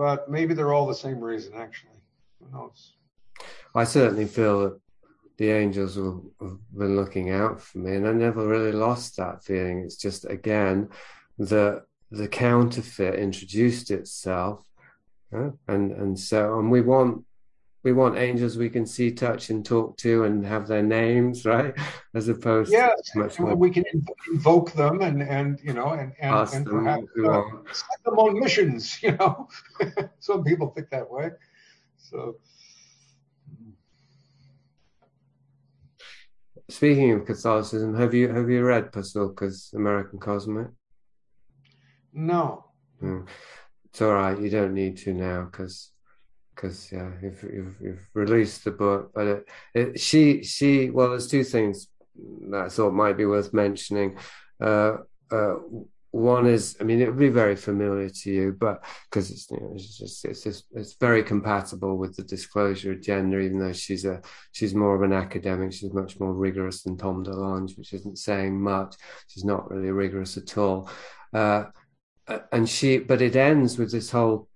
but maybe they're all the same reason, actually. Who knows? I certainly feel that the angels have been looking out for me, and I never really lost that feeling. It's just again the the counterfeit introduced itself, and and so and we want we want angels we can see, touch, and talk to, and have their names, right? <laughs> As opposed yes, to much more. we can invoke them and and you know and and, and perhaps uh, send them on missions. <laughs> You know, <laughs> some people think that way. So. Speaking of Catholicism, have you have you read Pasulka's American Cosmic? No. Mm. It's all right. You don't need to now because because yeah, you've, you've, you've released the book, but it, it, she she well, there's two things that I thought might be worth mentioning. Uh, uh, one is, I mean, it would be very familiar to you, but because it's, you know, it's just it's just it's very compatible with the disclosure of gender, even though she's a she's more of an academic. She's much more rigorous than Tom DeLonge, which isn't saying much. She's not really rigorous at all. Uh, and she, but it ends with this whole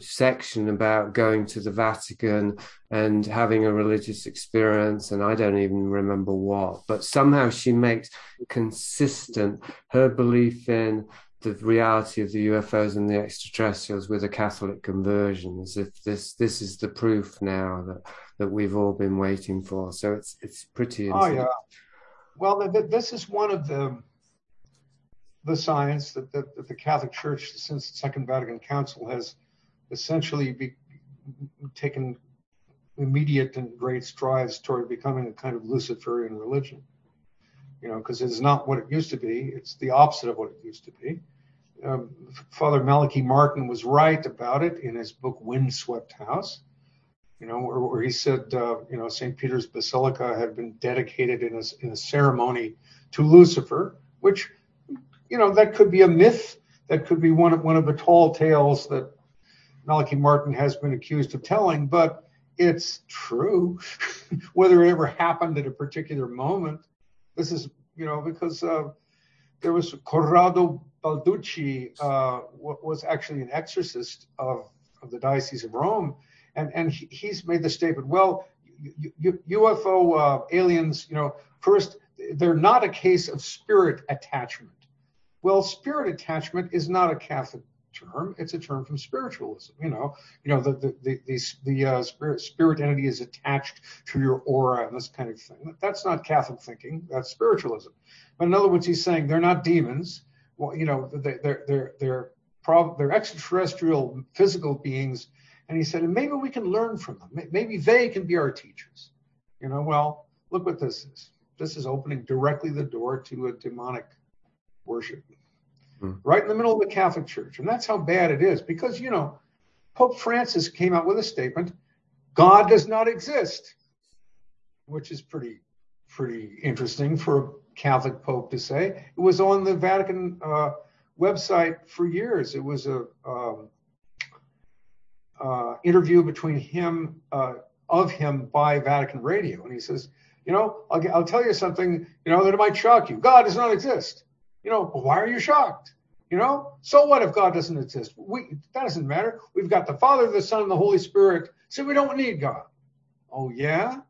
section about going to the Vatican and having a religious experience, and I don't even remember what, but somehow she makes consistent her belief in the reality of the UFOs and the extraterrestrials with a Catholic conversion, as if this this is the proof now that that we've all been waiting for. So it's it's pretty. Oh yeah. Well, this is one of the the science that, that, that the Catholic Church since the Second Vatican Council has essentially be, taken immediate and great strides toward becoming a kind of Luciferian religion. You know, because it's not what it used to be. It's the opposite of what it used to be. um, Father Malachi Martin was right about it in his book Windswept House. You know, where, where he said, uh, you know, St. Peter's Basilica had been dedicated in a, in a ceremony to Lucifer, which, you know, that could be a myth. That could be one of one of the tall tales that Malachi Martin has been accused of telling, but it's true. <laughs> Whether it ever happened at a particular moment, this is, you know, because uh, there was Corrado Balducci uh, was actually an exorcist of, of the Diocese of Rome, and and he, he's made the statement. Well, UFO uh, aliens, you know, first they're not a case of spirit attachment. Well, spirit attachment is not a Catholic term; it's a term from spiritualism. You know, you know the the the the, the uh, spirit spirit entity is attached to your aura and this kind of thing. That's not Catholic thinking. That's spiritualism. But in other words, he's saying they're not demons. Well, you know, they're they're they're they're, prob- they're extraterrestrial physical beings. And he said, and maybe we can learn from them. Maybe they can be our teachers. You know, well, look what this is. This is opening directly the door to a demonic worship, hmm. right in the middle of the Catholic Church. And that's how bad it is because, you know, Pope Francis came out with a statement God does not exist, which is pretty, pretty interesting for a Catholic Pope to say. It was on the Vatican uh, website for years. It was a um, uh, interview between him uh, of him by Vatican Radio, and he says, "You know, I'll, I'll tell you something. You know that might shock you. God does not exist. You know, why are you shocked? You know, so what if God doesn't exist? We that doesn't matter. We've got the Father, the Son, and the Holy Spirit, so we don't need God. Oh yeah,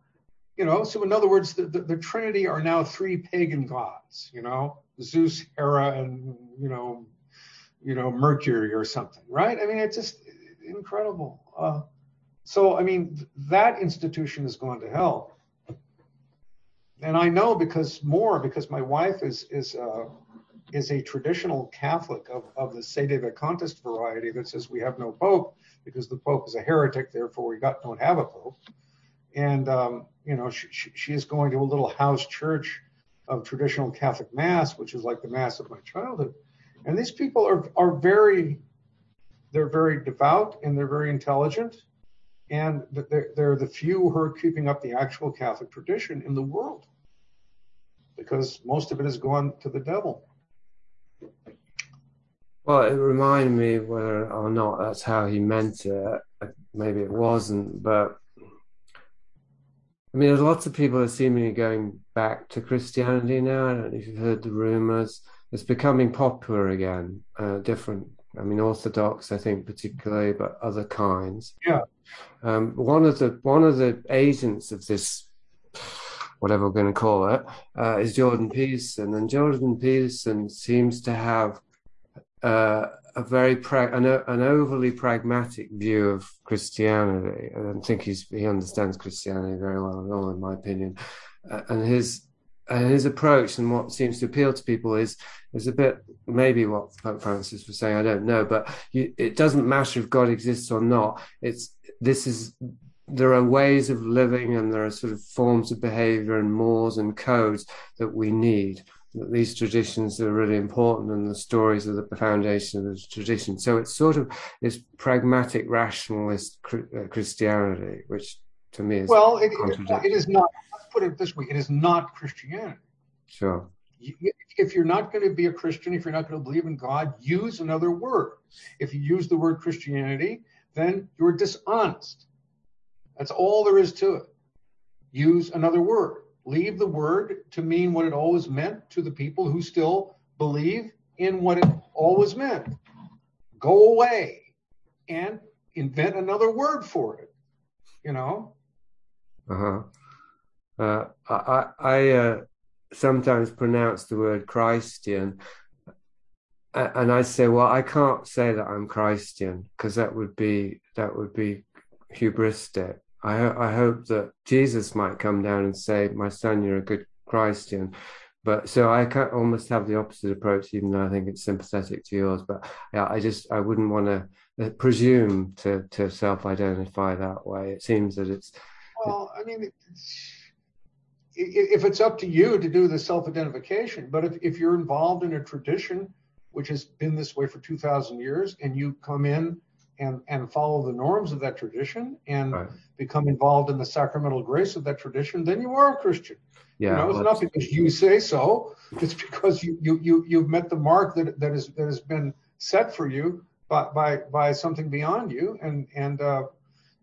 you know, so in other words, the, the, the, Trinity are now three pagan gods, you know, Zeus, Hera, and you know, you know, Mercury or something, right? I mean, it's just incredible. Uh, so I mean, that institution is going to hell, and I know because more because my wife is is uh, is a traditional Catholic of, of the Sede Vacantist variety that says we have no pope because the pope is a heretic, therefore we got don't have a pope and um, you know she, she is going to a little house church of traditional Catholic mass, which is like the mass of my childhood. And these people are are very they're very devout and they're very intelligent, and they're, they're the few who are keeping up the actual Catholic tradition in the world, because most of it has gone to the devil. Well, it reminded me whether or not that's how he meant it. Maybe it wasn't, but I mean, there's lots of people are seemingly going back to Christianity now. I don't know if you've heard the rumors. It's becoming popular again. Uh, different, I mean, Orthodox, I think particularly, but other kinds. Yeah. Um, one of the one of the agents of this, whatever we're going to call it, uh, is Jordan Peterson, and Jordan Peterson seems to have uh, a very pra- an, an, overly pragmatic view of Christianity. I don't think he's, he understands Christianity very well at all, in my opinion. Uh, and his and his approach and what seems to appeal to people is is a bit maybe what Pope Francis was saying. I don't know, but you, it doesn't matter if God exists or not. It's this is there are ways of living and there are sort of forms of behavior and mores and codes that we need that these traditions are really important and the stories are the foundation of the tradition. So it's sort of this pragmatic rationalist uh, Christianity, which to me is well, it, it is not. Let's put it this way: it is not Christianity. Sure. If you're not going to be a Christian, if you're not going to believe in God, use another word. If you use the word Christianity, then you're dishonest. That's all there is to it. Use another word leave the word to mean what it always meant to the people who still believe in what it always meant. Go away and invent another word for it. You know. Uh-huh. Uh I I uh, sometimes pronounce the word Christian, and I say, well, I can't say that I'm Christian because that would be that would be hubristic. I, I hope that Jesus might come down and say, "My son, you're a good Christian." But so I can almost have the opposite approach, even though I think it's sympathetic to yours. But yeah, I just I wouldn't want to uh, presume to to self-identify that way. It seems that it's well. I mean, it's, if it's up to you to do the self-identification, but if if you're involved in a tradition which has been this way for 2,000 years, and you come in and, and follow the norms of that tradition and right. become involved in the sacramental grace of that tradition, then you are a Christian. Yeah, you know, it's not because you say so. It's because you you you you've met the mark that that is that has been set for you by by by something beyond you, and and uh,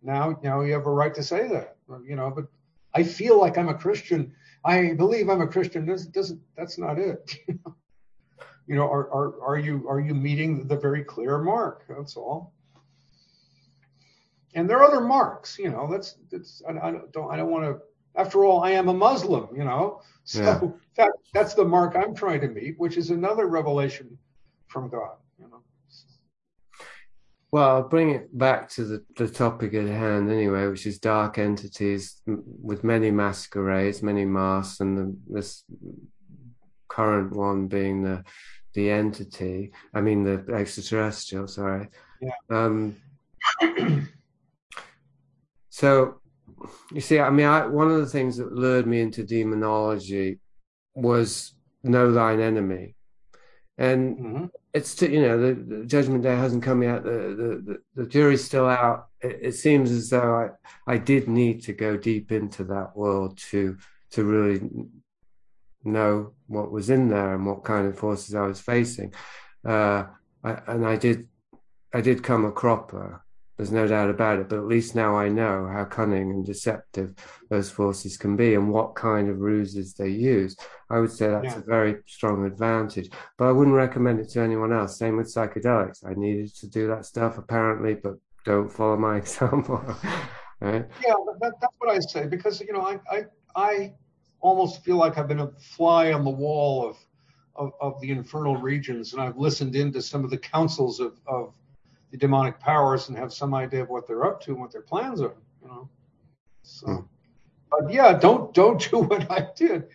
now now you have a right to say that. You know, but I feel like I'm a Christian. I believe I'm a Christian. Doesn't doesn't that's not it. <laughs> you know, are are are you are you meeting the very clear mark? That's all and there are other marks you know that's that's i, I don't i don't want to after all i am a muslim you know? So yeah. <laughs> that that's the mark i'm trying to meet which is another revelation from god you know? Well i'll bring it back to the, the topic at hand anyway which is dark entities with many masquerades many masks and the, this current one being the the entity i mean the extraterrestrial sorry. Yeah. Um <clears throat> So, you see, I mean, I, one of the things that lured me into demonology was know thine enemy, and mm-hmm. it's to, you know the, the, judgment day hasn't come yet. The the, the, the jury's still out. It, it, seems as though I I did need to go deep into that world to to really know what was in there and what kind of forces I was facing. Uh, I, and I did I did come a cropper there's no doubt about it. But at least now I know how cunning and deceptive those forces can be and what kind of ruses they use. I would say that's yeah. a very strong advantage. But I wouldn't recommend it to anyone else. Same with psychedelics. I needed to do that stuff apparently, but don't follow my <laughs> example. right? Yeah, that, that's what I say because you know I, I I almost feel like I've been a fly on the wall of of, of the infernal regions, and I've listened into some of the councils of of the demonic powers and have some idea of what they're up to and what their plans are. You know, so. Hmm. But yeah, don't don't do what I did.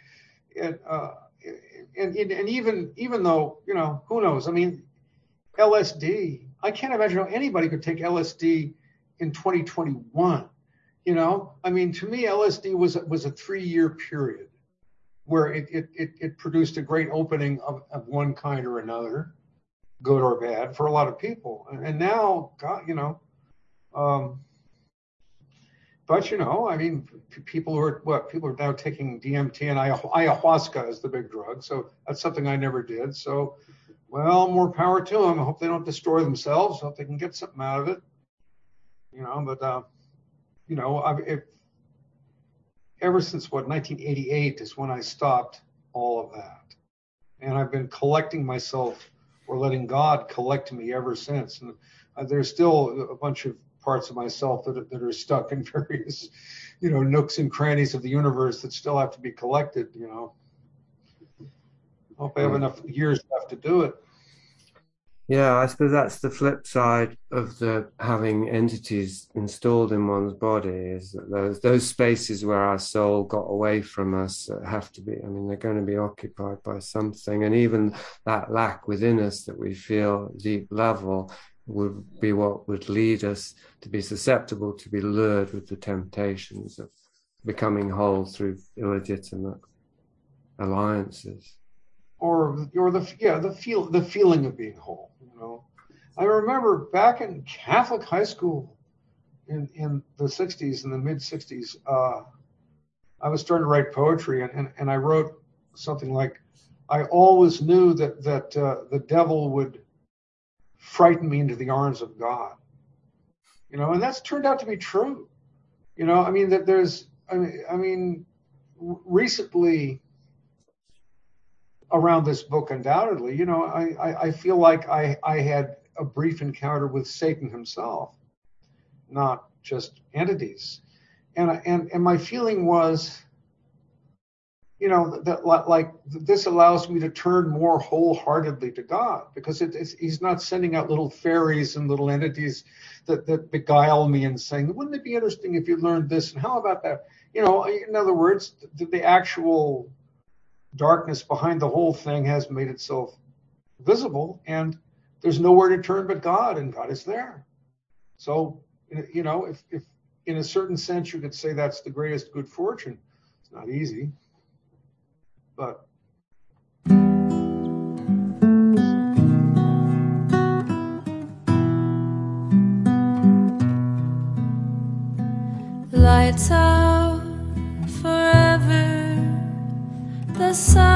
And, uh, and, and even even though you know who knows? I mean, LSD. I can't imagine how anybody could take LSD in 2021. You know, I mean, to me, LSD was was a three year period where it, it, it, it produced a great opening of, of one kind or another good or bad for a lot of people. And now, God, you know, um, but you know, I mean, people who are what people are now taking DMT and ayahuasca as the big drug. So that's something I never did. So, well, more power to them. I hope they don't destroy themselves. I hope they can get something out of it. You know, but uh, you know, I've if, ever since what 1988 is when I stopped all of that, and I've been collecting myself or letting God collect me ever since. And uh, there's still a bunch of parts of myself that are, that are stuck in <laughs> various, you know, nooks and crannies of the universe that still have to be collected. You know, I hope I have enough years left to do it. Yeah, I suppose that's the flip side of the having entities installed in one's body is that those those spaces where our soul got away from us have to be. I mean, they're going to be occupied by something, and even that lack within us that we feel deep level would be what would lead us to be susceptible to be lured with the temptations of becoming whole through illegitimate alliances or or the yeah the feel the feeling of being whole You know, I remember back in Catholic high school in, in the 60s, in the mid 60s, uh, I was starting to write poetry, and, and, and I wrote something like, I always knew that, that uh, the devil would frighten me into the arms of God. You know, and that's turned out to be true. You know, I mean, that there's, I mean, I mean recently, around this book, undoubtedly. You know, I, I, I feel like I, I had a brief encounter with Satan himself, not just entities. And, and, and my feeling was, you know, that like this allows me to turn more wholeheartedly to God because it, he's not sending out little fairies and little entities that, that beguile me and saying, wouldn't it be interesting if you learned this? And how about that? You know, in other words, the, the actual darkness behind the whole thing has made itself visible and there's nowhere to turn but God and God is there. So, you know, if, if in a certain sense you could say that's the greatest good fortune, it's not easy, but lights up. The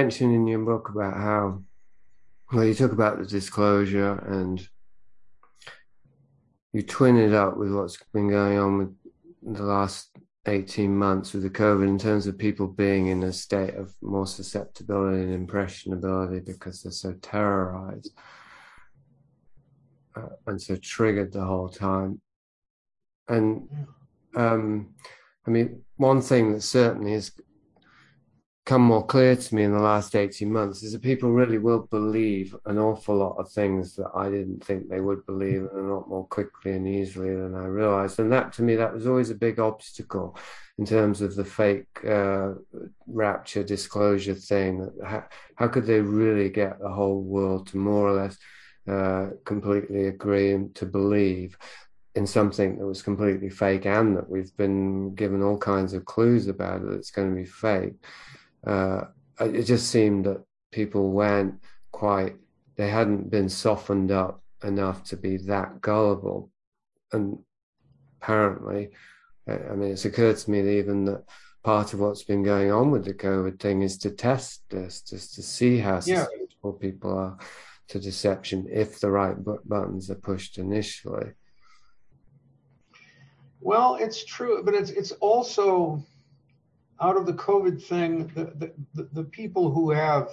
you mentioned in your book about how, well, you talk about the disclosure and you twin it up with what's been going on with the last 18 months with the COVID in terms of people being in a state of more susceptibility and impressionability because they're so terrorized uh, and so triggered the whole time. And um, I mean, one thing that certainly has come more clear to me in the last 18 months is that people really will believe an awful lot of things that I didn't think they would believe and a lot more quickly and easily than I realized. And that to me, that was always a big obstacle in terms of the fake uh, rapture disclosure thing. How, how could they really get the whole world to more or less uh, completely agree and to believe in something that was completely fake and that we've been given all kinds of clues about it it's going to be fake uh, it just seemed that people weren't quite they hadn't been softened up enough to be that gullible and apparently i mean it's occurred to me that even that part of what's been going on with the covid thing is to test this just to see how Yeah. susceptible people are to deception if the right buttons are pushed initially Well, it's true, but it's it's also out of the COVID thing, the the, the, people who have,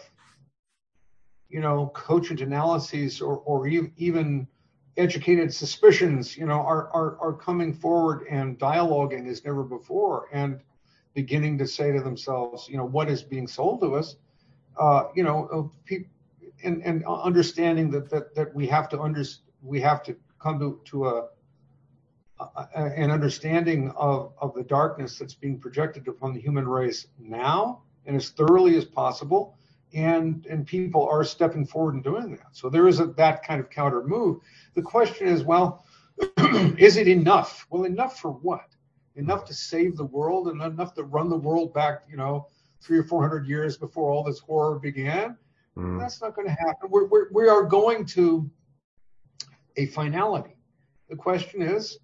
you know, cogent analyses or or even educated suspicions, you know, are, are are coming forward and dialoguing as never before and beginning to say to themselves, you know, what is being sold to us, uh, you know, uh, pe- and and understanding that that that we have to under we have to come to to a an understanding of, of the darkness that's being projected upon the human race now and as thoroughly as possible. And, and people are stepping forward and doing that. So there is a, that kind of counter move. The question is, well, <clears throat> is it enough? Well, enough for what? Enough to save the world and enough to run the world back, you know, three or four hundred years before all this horror began? Mm. That's not going to happen. We're, we're, we are going to a finality. The question is,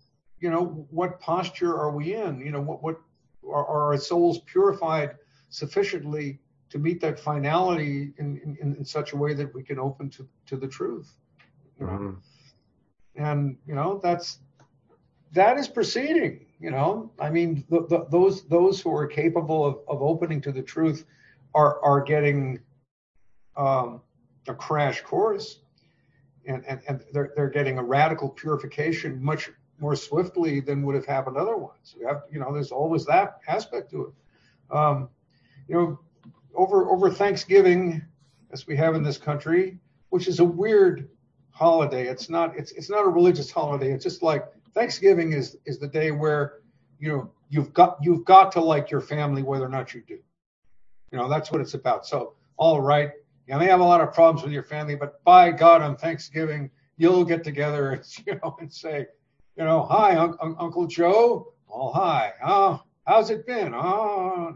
you know, what posture are we in? You know, what what are, are our souls purified sufficiently to meet that finality in, in, in such a way that we can open to, to the truth? You know? mm-hmm. And you know, that's that is proceeding. You know, I mean, the, the, those those who are capable of, of opening to the truth are are getting um, a crash course, and, and, and they're, they're getting a radical purification much more swiftly than would have happened otherwise. You, have, you know, there's always that aspect to it. Um, you know, over over Thanksgiving, as we have in this country, which is a weird holiday. It's not it's it's not a religious holiday. It's just like Thanksgiving is is the day where you know you've got you've got to like your family whether or not you do. You know, that's what it's about. So, all right, you may have a lot of problems with your family, but by God, on Thanksgiving, you'll get together and <laughs> you know and say, you know, hi, un- un- Uncle Joe. Oh, hi. Oh, how's it been? Oh,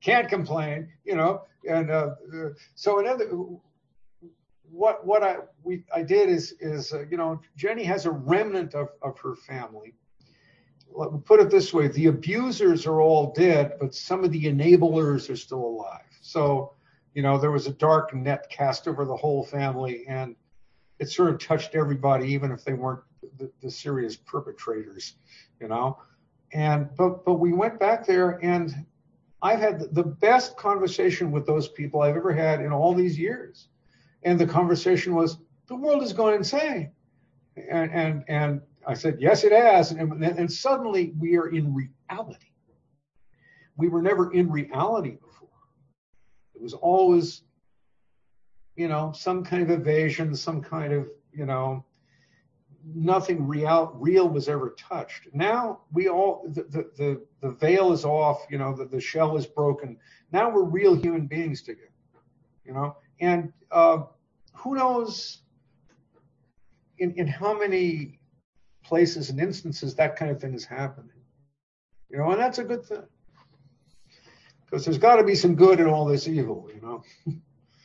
can't complain. You know, and uh, so another. What what I we I did is is uh, you know Jenny has a remnant of of her family. Let me put it this way: the abusers are all dead, but some of the enablers are still alive. So you know, there was a dark net cast over the whole family, and it sort of touched everybody, even if they weren't the, the serious perpetrators, you know. And but but we went back there, and I've had the best conversation with those people I've ever had in all these years. And the conversation was, the world is going insane. And and and I said, yes, it has. And, and suddenly we are in reality. We were never in reality before. it was always, you know, some kind of evasion, some kind of, you know, nothing real real was ever touched. Now we all the the the, veil is off, you know, the, the shell is broken. Now we're real human beings together, you know, and uh, who knows in in how many places and instances that kind of thing is happening, you know, and that's a good thing because there's got to be some good in all this evil, you know.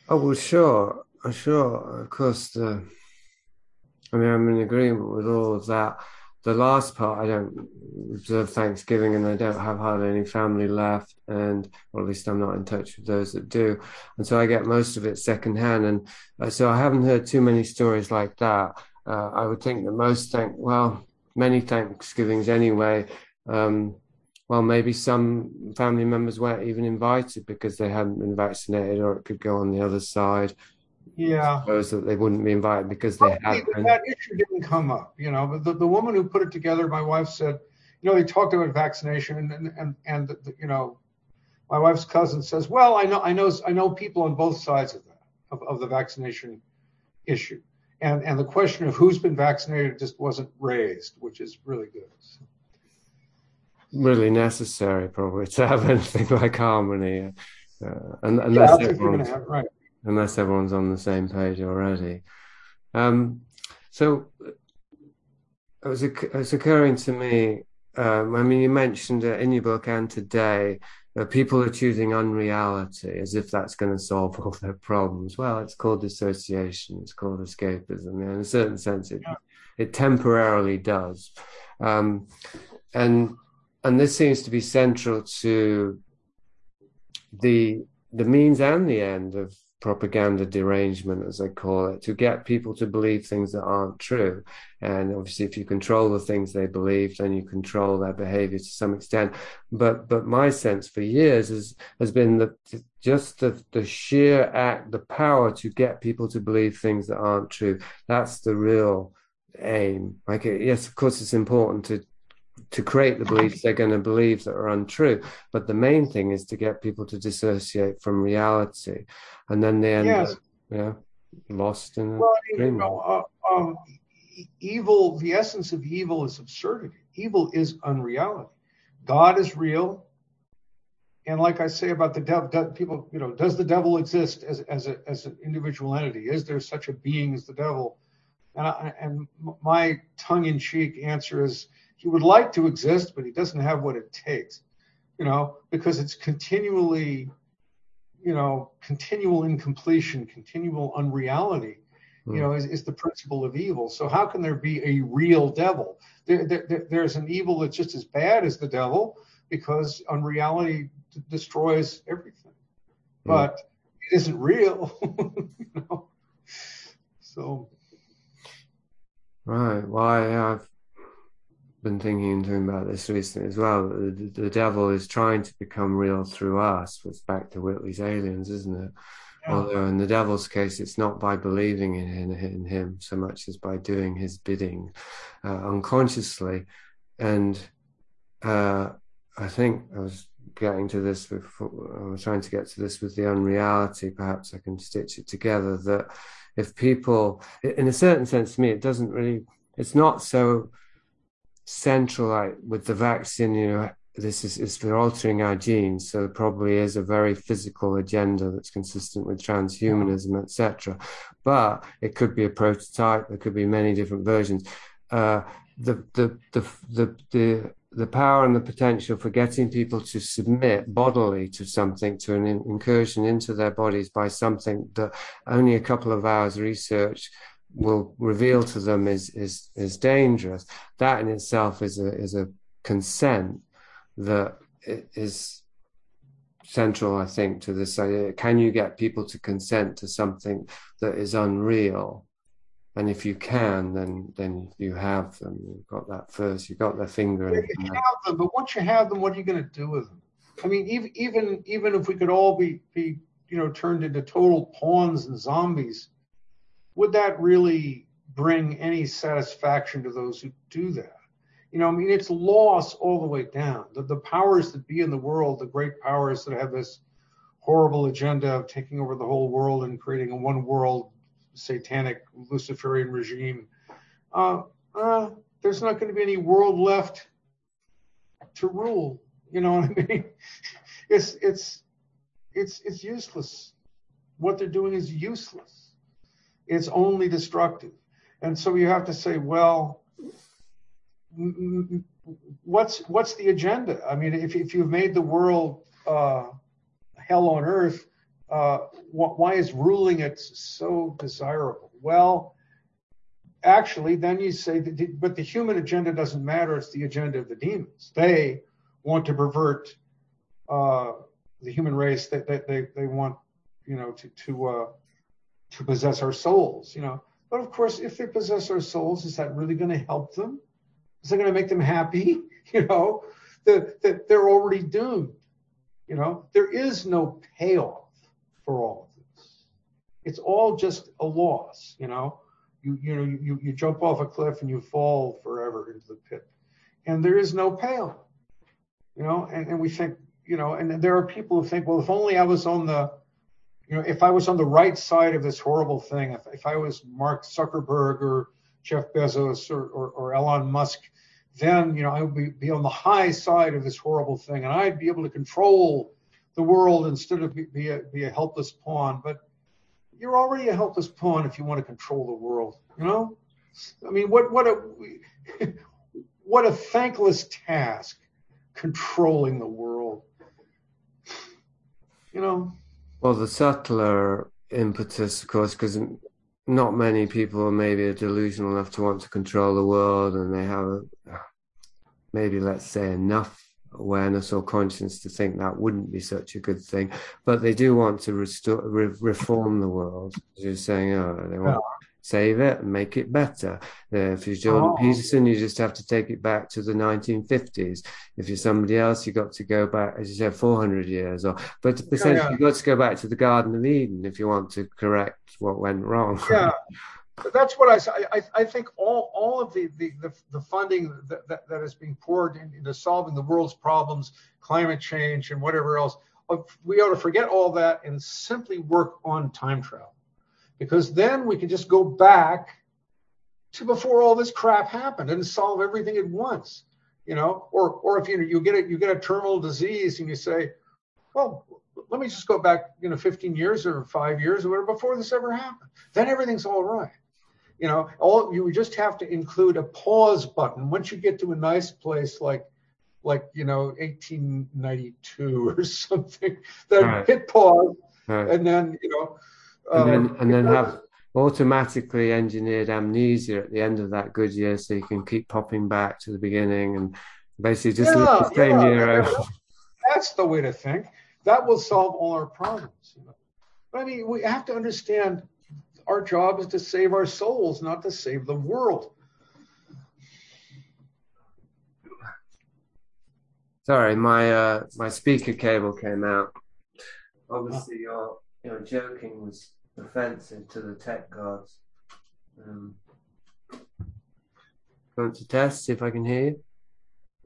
oh well, sure, uh, sure. Of course, the. I mean, I'm in agreement with all of that. The last part, I don't observe Thanksgiving, and I don't have hardly any family left, and or at least I'm not in touch with those that do, and so I get most of it secondhand, and uh, so I haven't heard too many stories like that. Uh, I would think that most thank well, many Thanksgivings anyway. Um, well, maybe some family members weren't even invited because they hadn't been vaccinated, or it could go on the other side. Yeah, that they wouldn't be invited because they had. That issue didn't come up, you know. The, the woman who put it together, my wife said, you know, they talked about vaccination, and and and, and the, you know, my wife's cousin says, well, I know, I know, I know people on both sides of that of, of the vaccination issue, and and the question of who's been vaccinated just wasn't raised, which is really good. So really necessary probably to have <laughs> anything like harmony uh, unless yeah, everyone's have, right. Unless everyone's on the same page already. Um, so it was, it was occurring to me um, i mean you mentioned it in your book and today that people are choosing unreality as if that's going to solve all their problems. Well it's called dissociation it's called escapism in a certain sense it, yeah. it temporarily does. Um, and and this seems to be central to the the means and the end of propaganda derangement, as they call it, to get people to believe things that aren't true. And obviously, if you control the things they believe, then you control their behavior to some extent. But but my sense for years has has been that just the, the sheer act, the power to get people to believe things that aren't true. That's the real aim. Like, yes, of course, it's important to to create the beliefs they're going to believe that are untrue. But the main thing is to get people to dissociate from reality, and then they end yes. up, yeah, lost in well, you know, uh, um, evil. The essence of evil is absurdity. evil is unreality. God is real. And like I say about the devil, people, you know, does the devil exist as, as, a, as an individual entity? Is there such a being as the devil? And, I, and my tongue in cheek answer is he would like to exist, but he doesn't have what it takes, you know, because it's continually, you know, continual incompletion, continual unreality you hmm. know, is, is, the principle of evil. So how can there be a real devil? There, there, there's an evil that's just as bad as the devil because unreality d- destroys everything, mm. but it isn't real. <laughs> you know? So. Right. Well, I, I've been thinking and talking about this recently as well. The, the devil is trying to become real through us. It's back to Whitley's aliens, isn't it? Yeah. Although in the devil's case, it's not by believing in, in, in him so much as by doing his bidding uh, unconsciously. And uh, I think I was getting to this before, I was trying to get to this with the unreality. Perhaps I can stitch it together that if people, in a certain sense, to me, it doesn't really, it's not so central like with the vaccine, you know, this is, is for altering our genes. So there probably is a very physical agenda that's consistent with transhumanism, etc. But it could be a prototype. There could be many different versions. Uh, the, the, the, the, the, the power and the potential for getting people to submit bodily to something, to an incursion into their bodies by something that only a couple of hours research will reveal to them is is is dangerous. That in itself is a is a consent that is central, I think, to this idea. Can you get people to consent to something that is unreal? And if you can, then then you have them. You've got that first. You've got their finger. You have them, but once you have them, what are you going to do with them? I mean, even even even if we could all be be you know turned into total pawns and zombies, would that really bring any satisfaction to those who do that? you know, I mean, it's loss all the way down. The, the powers that be in the world, the great powers that have this horrible agenda of taking over the whole world and creating a one world satanic Luciferian regime, uh, uh, there's not going to be any world left to rule. You know what I mean? <laughs> It's it's it's it's useless. What they're doing is useless. It's only destructive. And so you have to say, well, what's what's the agenda? I mean, if if you've made the world uh, hell on earth, uh, why is ruling it so desirable? Well, actually, then you say, that, but the human agenda doesn't matter. It's the agenda of the demons. They want to pervert uh, the human race. That they, they, they want, you know, to to uh, to possess our souls. You know, but of course, if they possess our souls, is that really going to help them? Is it going to make them happy? <laughs> You know, that the, they're already doomed. You know, there is no payoff for all of this. It's all just a loss. You know, you you know you you jump off a cliff and you fall forever into the pit, and there is no payoff. You know, and, and we think you know, and there are people who think, well, if only I was on the you know, if I was on the right side of this horrible thing, if, if I was Mark Zuckerberg or Jeff Bezos or, or, or Elon Musk, then you know I would be, be on the high side of this horrible thing, and I'd be able to control the world instead of be, be, a, be a helpless pawn. But you're already a helpless pawn if you want to control the world. You know, I mean, what what a <laughs> what a thankless task controlling the world. You know. Well, the subtler impetus, of course, because not many people are maybe are delusional enough to want to control the world and they have maybe let's say enough awareness or conscience to think that wouldn't be such a good thing but they do want to restore re- reform the world you're saying oh they want yeah. Save it and make it better uh, if you're jordan oh. peterson you just have to take it back to the 1950s if you're somebody else you got to go back as you said 400 years or but essentially yeah, yeah. you've got to go back to the garden of eden if you want to correct what went wrong yeah that's what I, I, I think all, all of the, the, the, the funding that, that, that is being poured into solving the world's problems, climate change and whatever else, uh, we ought to forget all that and simply work on time travel. Because then we can just go back to before all this crap happened and solve everything at once. you know, or or if you you get a you get a terminal disease and you say, well, let me just go back, you know, 15 years or five years or whatever before this ever happened. Then everything's all right. You know, all you just have to include a pause button once you get to a nice place like like you know 1892 or <laughs> something. Then right. hit pause, right. and then you know, and then um, and then have automatically engineered amnesia at the end of that good year so you can keep popping back to the beginning and basically just yeah, the same yeah, year That's the way to think. That will solve all our problems. But? I mean, we have to understand our job is to save our souls, not to save the world. Sorry, my uh, my speaker cable came out. Obviously, your your joking was offensive to the tech gods. Um, going to test, see if I can hear you.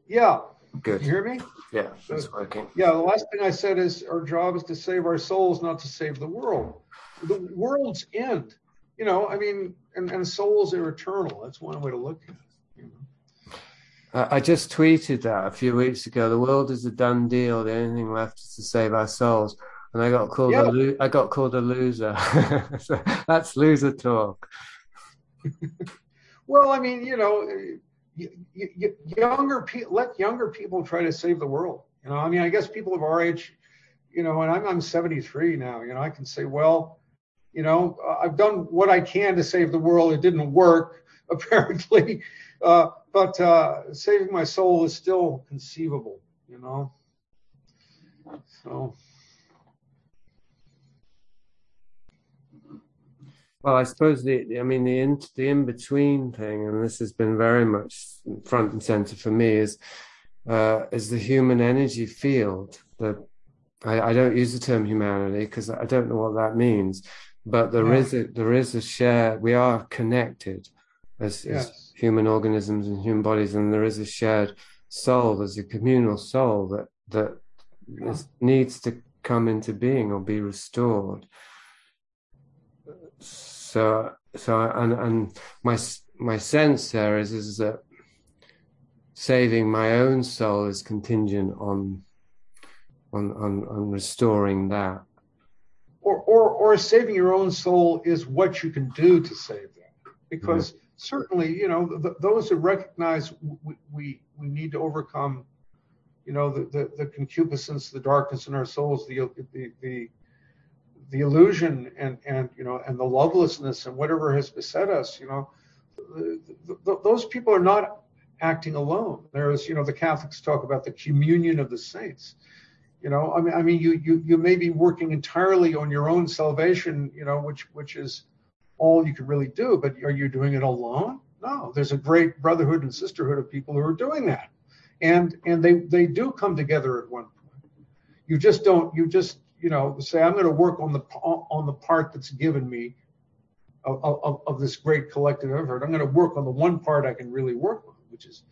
Yeah. Good. You hear me? Yeah, it's working. Yeah, the last thing I said is our job is to save our souls, not to save the world. The world's end. You know, I mean, and, and souls are eternal. That's one way to look at it. You know? I just tweeted that a few weeks ago. The world is a done deal. The only thing left is to save our souls and I got called yeah. a lo- I got called a loser. <laughs> so that's loser talk. <laughs> well, I mean, you know, you, you, younger people let younger people try to save the world. You know, I mean, I guess people of our age, you know, and I'm I'm 73 now. You know, I can say, well, you know, I've done what I can to save the world. It didn't work <laughs> apparently, uh, but uh, saving my soul is still conceivable. You know, so. Well, I suppose the, I mean, the in, the in between thing, and this has been very much front and center for me, is uh, is the human energy field. The I, I don't use the term humanity because I don't know what that means, but there yeah. is a there is a share. We are connected as, yes. as human organisms and human bodies, and there is a shared soul. There's a communal soul that that yeah. is, needs to come into being or be restored so so and and my my sense there is is that saving my own soul is contingent on on on, on restoring that or, or or saving your own soul is what you can do to save them because mm-hmm. certainly you know the, those who recognize we, we we need to overcome you know the, the the concupiscence the darkness in our souls the the the the illusion and and you know and the lovelessness and whatever has beset us you know those people are not acting alone. There's you know the catholics talk about the communion of the saints. You know i mean i mean you you you may be working entirely on your own salvation you know which which is all you can really do but are you doing it alone? No there's a great brotherhood and sisterhood of people who are doing that. And and they they do come together at one point. You just don't you just you know, say I'm going to work on the on the part that's given me of, of, of, this great collective effort. I'm going to work on the one part I can really work on, which is,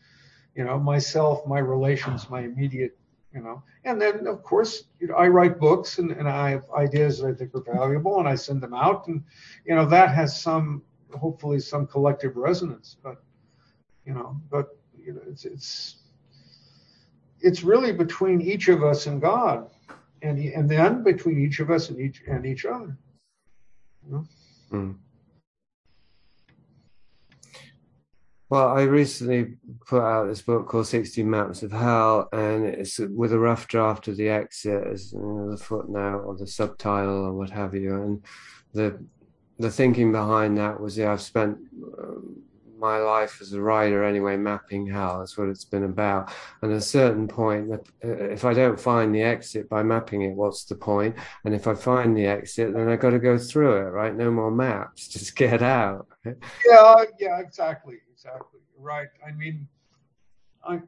you know, myself, my relations, my immediate, you know, and then of course, you know, I write books and, and I have ideas that I think are valuable and I send them out. And, you know, that has some, hopefully some collective resonance, but, you know, but, you know, it's, it's, it's really between each of us and God and and then between each of us and each and each other. You know? mm. Well, I recently put out this book called 60 Maps of Hell, and it's with a rough draft of the exit as you know, the footnote or the subtitle or what have you. And the the thinking behind that was, yeah, I've spent um, my life as a writer anyway, mapping hell. That's what it's been about. And at a certain point, if I don't find the exit by mapping it, what's the point? And if I find the exit, then I got to go through it, right? No more maps, <laughs> just get out. Yeah, yeah, exactly, exactly. Right. I mean, I,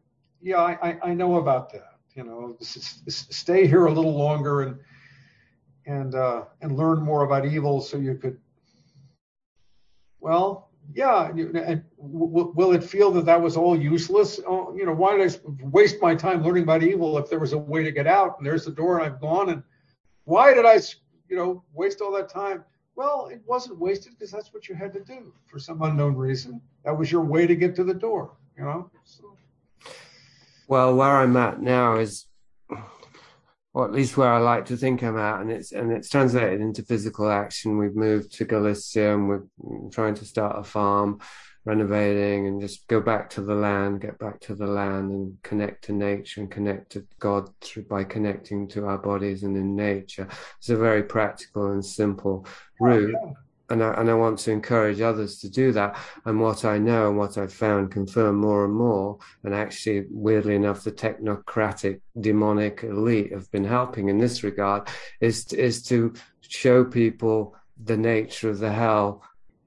yeah, I, I know about that. You know, stay here a little longer and and uh, and learn more about evil, so you could. Well, yeah, and will it feel that that was all useless? Oh, you know, why did I waste my time learning about evil if there was a way to get out and there's the door and I've gone? And why did I, you know, waste all that time? Well, it wasn't wasted because that's what you had to do for some unknown reason. That was your way to get to the door, you know. So. Well, where I'm at now is, or at least where I like to think I'm at, and it's and it's translated into physical action. We've moved to Galicia, and we're trying to start a farm, renovating, and just go back to the land, get back to the land, and connect to nature and connect to God through, by connecting to our bodies and in nature. It's a very practical and simple oh, route. Yeah. And I, and I want to encourage others to do that. And what I know and what I've found confirm more and more, and actually, weirdly enough, the technocratic demonic elite have been helping in this regard, is is to show people the nature of the hell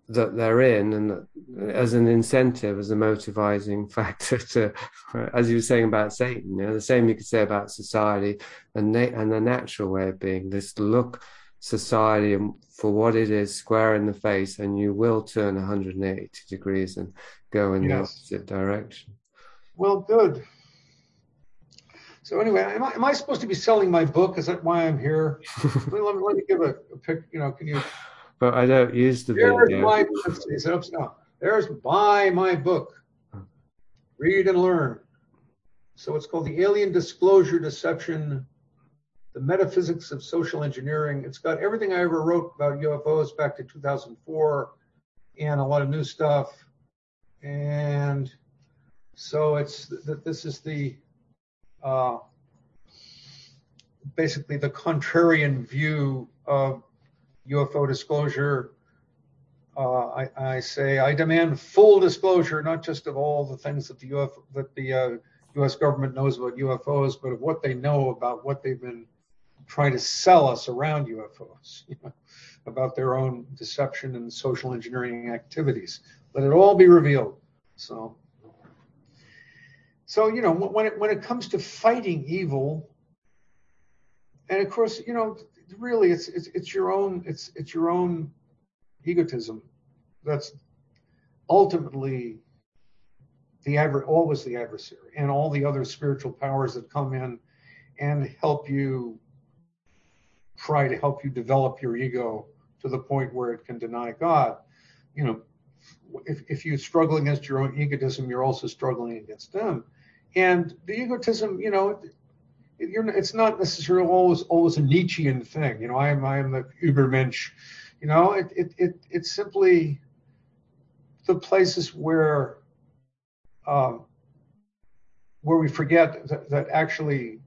that they're in, and as an incentive, as a motivating <laughs> factor to, as you were saying about Satan, you know, the same you could say about society and na- and the natural way of being. This look society for what it is square in the face and you will turn 180 degrees and go in the opposite direction Well, good. So anyway, am I, am I supposed to be selling my book? Is that why I'm here? let, <laughs> me, let me- let me give a, a pic. You know, can you? but i don't use the There's video my. is it upside down? There's buy my book. Read and learn. So it's called the Alien Disclosure Deception, the Metaphysics of Social Engineering. It's got everything I ever wrote about UFOs back to 2004, and a lot of new stuff. And so it's th- this is the uh, basically the contrarian view of UFO disclosure. Uh, I, I say I demand full disclosure, not just of all the things that the UFO, that the uh, U.S. government knows about UFOs, but of what they know about what they've been trying to sell us around UFOs, you know, about their own deception and social engineering activities. Let it all be revealed. So, so you know, when it when it comes to fighting evil, and of course, you know, really, it's it's it's your own it's it's your own egotism that's ultimately the always the adversary and all the other spiritual powers that come in and help you try to help you develop your ego to the point where it can deny God. You know, if, if you struggle against your own egotism, you're also struggling against them. And the egotism, you know, it, it's not necessarily always always a Nietzschean thing. You know, I am I am the Übermensch. You know, it it, it it's simply the places where um, where we forget that, that actually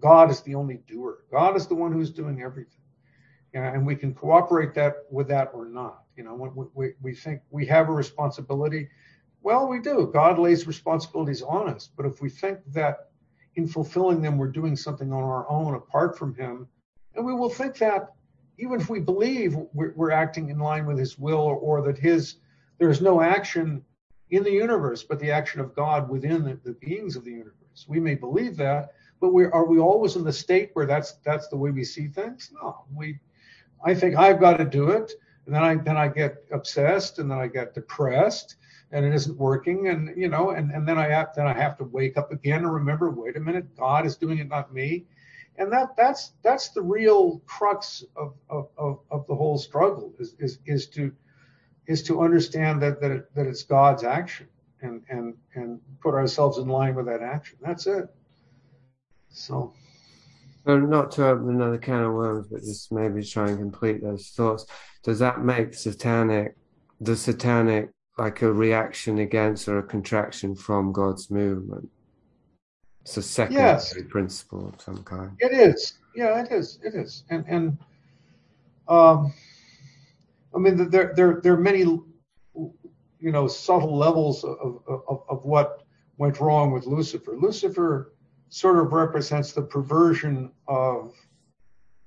God is the only doer. God is the one who's doing everything. And we can cooperate that with that or not. You know, we, we, we think we have a responsibility, well, we do. God lays responsibilities on us. But if we think that in fulfilling them, we're doing something on our own apart from Him, and we will think that even if we believe we're, we're acting in line with His will or, or that His there's no action in the universe but the action of God within the, the beings of the universe. We may believe that, but we are we always in the state where that's that's the way we see things? No, we. I think I've got to do it, and then I then I get obsessed, and then I get depressed, and it isn't working, and you know, and and then I have then I have to wake up again and remember, wait a minute, God is doing it, not me, and that that's that's the real crux of of of, of the whole struggle is is is to is to understand that that, it, that it's God's action and and and put ourselves in line with that action. That's it. So so not to open another can of worms but just maybe try and complete those thoughts does that make satanic the satanic like a reaction against or a contraction from God's movement it's a secondary Yes. principle of some kind it is. Yeah, it is. It is. And and um, I mean there there there are many you know subtle levels of of, of what went wrong with Lucifer. Lucifer sort of represents the perversion of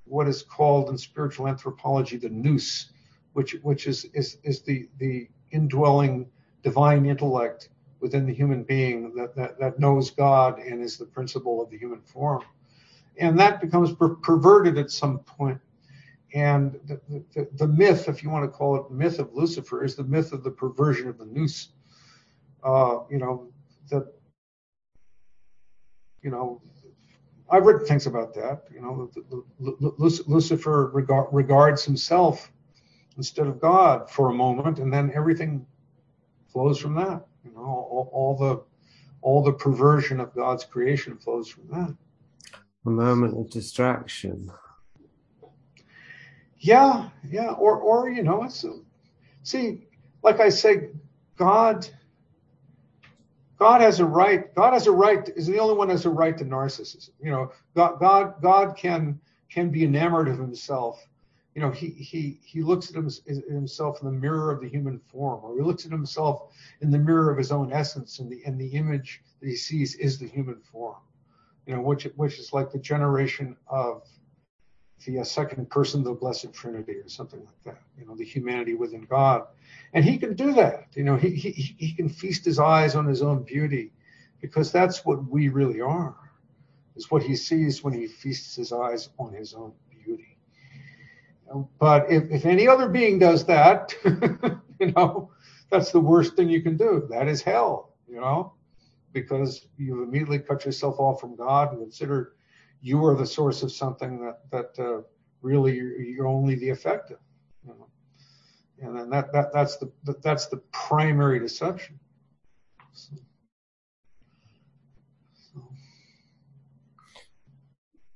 what is called in spiritual anthropology the nous, which which is is is the the indwelling divine intellect within the human being that, that, that knows God and is the principle of the human form. And that becomes per- perverted at some point. And the, the, the myth, if you want to call it myth of Lucifer, is the myth of the perversion of the nous. Uh, you know, that, you know, I've written things about that. You know, the, the, the, Lucifer regard, regards himself instead of God for a moment, and then everything flows from that. You know, all, all the all the perversion of God's creation flows from that. A moment of distraction. Yeah, yeah, or or you know, it's see, like I say, God. God has a right. God has a right. Is the only one has a right to narcissism. You know, God, God, God can can be enamored of himself. You know, he he he looks at himself in the mirror of the human form, or he looks at himself in the mirror of his own essence, and the and the image that he sees is the human form. You know, which which is like the generation of the second person of the Blessed Trinity or something like that. You know, the humanity within God, and he can do that. You know, he he he can feast his eyes on his own beauty, because that's what we really are is what he sees when he feasts his eyes on his own beauty. But if, if any other being does that, <laughs> you know, that's the worst thing you can do. That is hell, you know, because you've immediately cut yourself off from God and consider you are the source of something that that uh, really you're, you're, only the effect of. You know? And then that, that that's the that's the primary deception. So.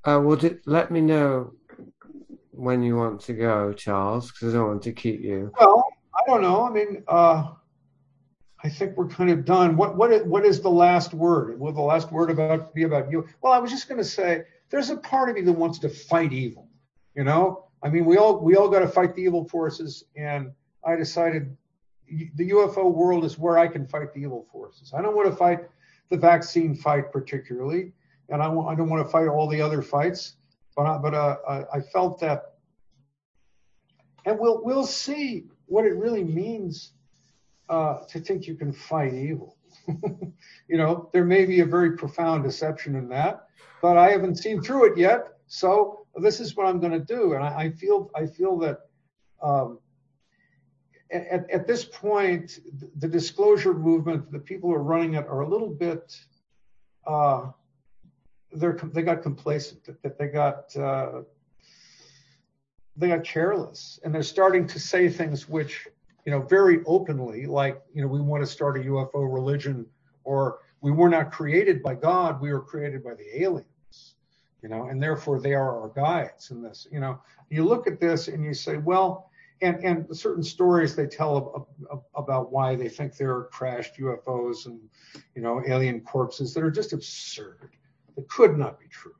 Uh, well, let me know when you want to go, Charles, because I don't want to keep you. Well, I don't know. I mean, uh, I think we're kind of done. What what is, what is the last word? Will the last word about be about you? Well, I was just going to say, there's a part of me that wants to fight evil. You know, I mean, we all we all got to fight the evil forces, and I decided the UFO world is where I can fight the evil forces. I don't want to fight the vaccine fight particularly and I, I don't want to fight all the other fights, but I, but uh, I felt that, and we'll we'll see what it really means uh, to think you can fight evil. <laughs> you know, there may be a very profound deception in that, but I haven't seen through it yet. So this is what I'm going to do, and I, I, feel I feel that. Um, at, at, this point, the disclosure movement, the people who are running it are a little bit uh, they're they got complacent, that they got uh, they got careless, and they're starting to say things which you know very openly, like you know we want to start a UFO religion, or we were not created by God, we were created by the aliens, you know, and therefore they are our guides in this. You know, you look at this and you say, well. And, and certain stories they tell about why they think there are crashed UFOs and you know alien corpses that are just absurd that could not be true.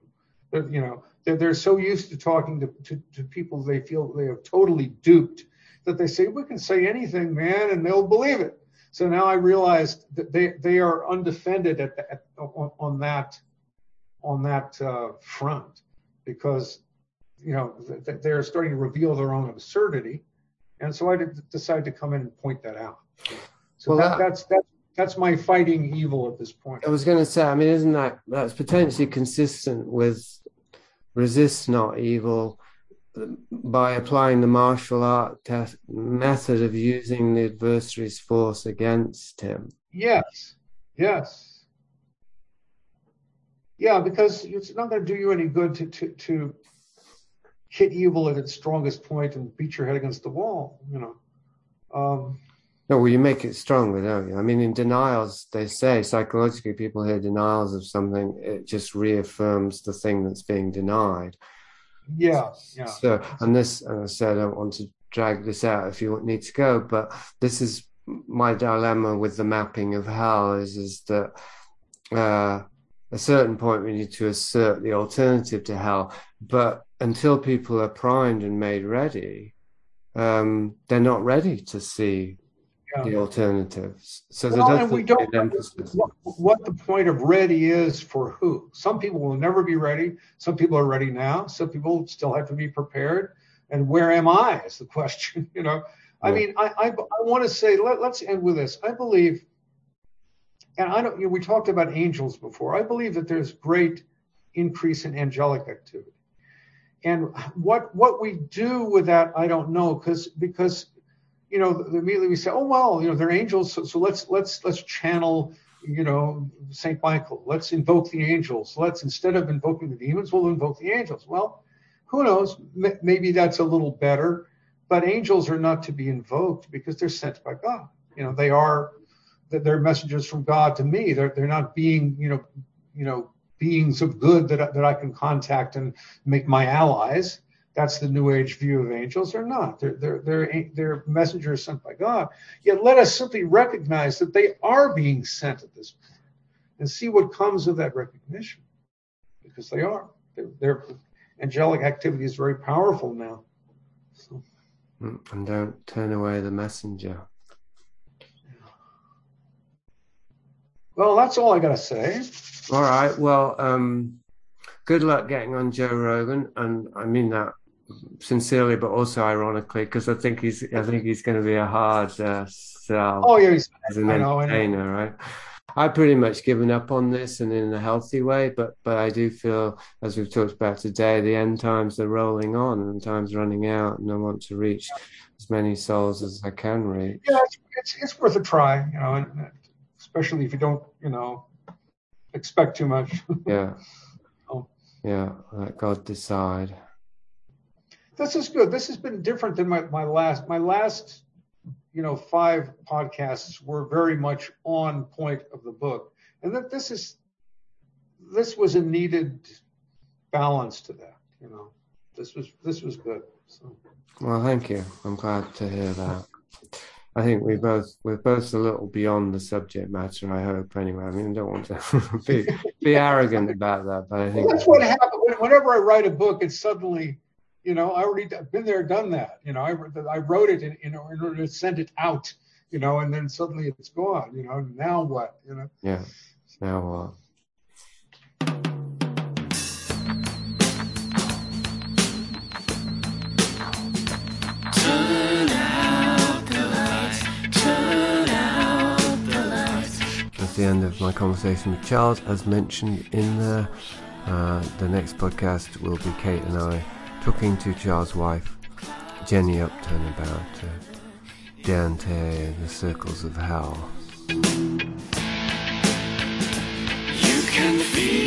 That, you know, they're, they're so used to talking to, to, to people they feel they have totally duped that they say, we can say anything, man, and they'll believe it. So now I realized that they, they are undefended at, the, at on, on, that on that uh, front because you know they're starting to reveal their own absurdity, and so I decided to come in and point that out. So well, that, that's that's that's my fighting evil at this point. I was going to say, I mean, isn't that that's potentially consistent with resist not evil by applying the martial art test method of using the adversary's force against him? Yes, yes, yeah, because it's not going to do you any good to to to hit evil at its strongest point and beat your head against the wall. You know. Um, no, well, you make it stronger, don't you? I mean, in denials, they say psychologically, people hear denials of something, it just reaffirms the thing that's being denied. Yeah, yeah. So, and this, and I said, I don't want to drag this out if you need to go, but this is my dilemma with the mapping of hell is, is that uh, a certain point we need to assert the alternative to hell, but until people are primed and made ready, um, they're not ready to see the alternatives. So well, and we don't what, what, the point of ready is for who. Some people will never be ready. Some people are ready now. Some people still have to be prepared. And where am I <laughs> is the question. you know, I mean, I, I, I want to say, let, let's end with this. I believe, and I don't, you know, we talked about angels before. I believe that there's great increase in angelic activity. And what what we do with that, I don't know, because because you know, immediately we say, oh well, you know, they're angels, so, so let's let's let's channel, you know, Saint Michael. Let's invoke the angels. Let's instead of invoking the demons, we'll invoke the angels. Well, who knows? M- maybe that's a little better, but angels are not to be invoked because they're sent by God. You know, they are they're messengers from God to me. They're they're not being you know you know beings of good that that I can contact and make my allies. That's the New Age view of angels. They're not. They're they're they're they're messengers sent by God. Yet let us simply recognize that they are being sent at this point, and see what comes of that recognition, because they are. Their, their angelic activity is very powerful now. So. Mm, and don't turn away the messenger. Well, that's all I got to say. All right. Well, um, good luck getting on Joe Rogan, and I mean that sincerely, but also ironically, because I think he's I think he's going to be a hard uh, sell. Oh yeah, he's, as an I know, I know. entertainer, right? I've pretty much given up on this, and in a healthy way. But but I do feel, as we've talked about today, the end times are rolling on, and time's running out, and I want to reach as many souls as I can reach. Yeah, it's, it's, it's worth a try, you know, and especially if you don't, you know, expect too much. Yeah, <laughs> Oh. yeah. Let God decide. This is good. This has been different than my, my last my last you know five podcasts were very much on point of the book, and that this is this was a needed balance to that. You know, this was this was good. So Well, thank you. I'm glad to hear that. I think we both we're both a little beyond the subject matter. I hope anyway. I mean, I don't want to <laughs> be be arrogant about that, but I think that's what happened. When- Whenever I write a book, it's suddenly you know I already been there, done that. You know, I I wrote it in, in order to send it out. You know, and then suddenly it's gone. You know, now what? You know. Yeah. Now what? At the end of my conversation with Charles, as mentioned in the uh, the next podcast, will be Kate and I talking to Charles' wife, Jenny Upton, about uh, Dante and the circles of hell. You can feel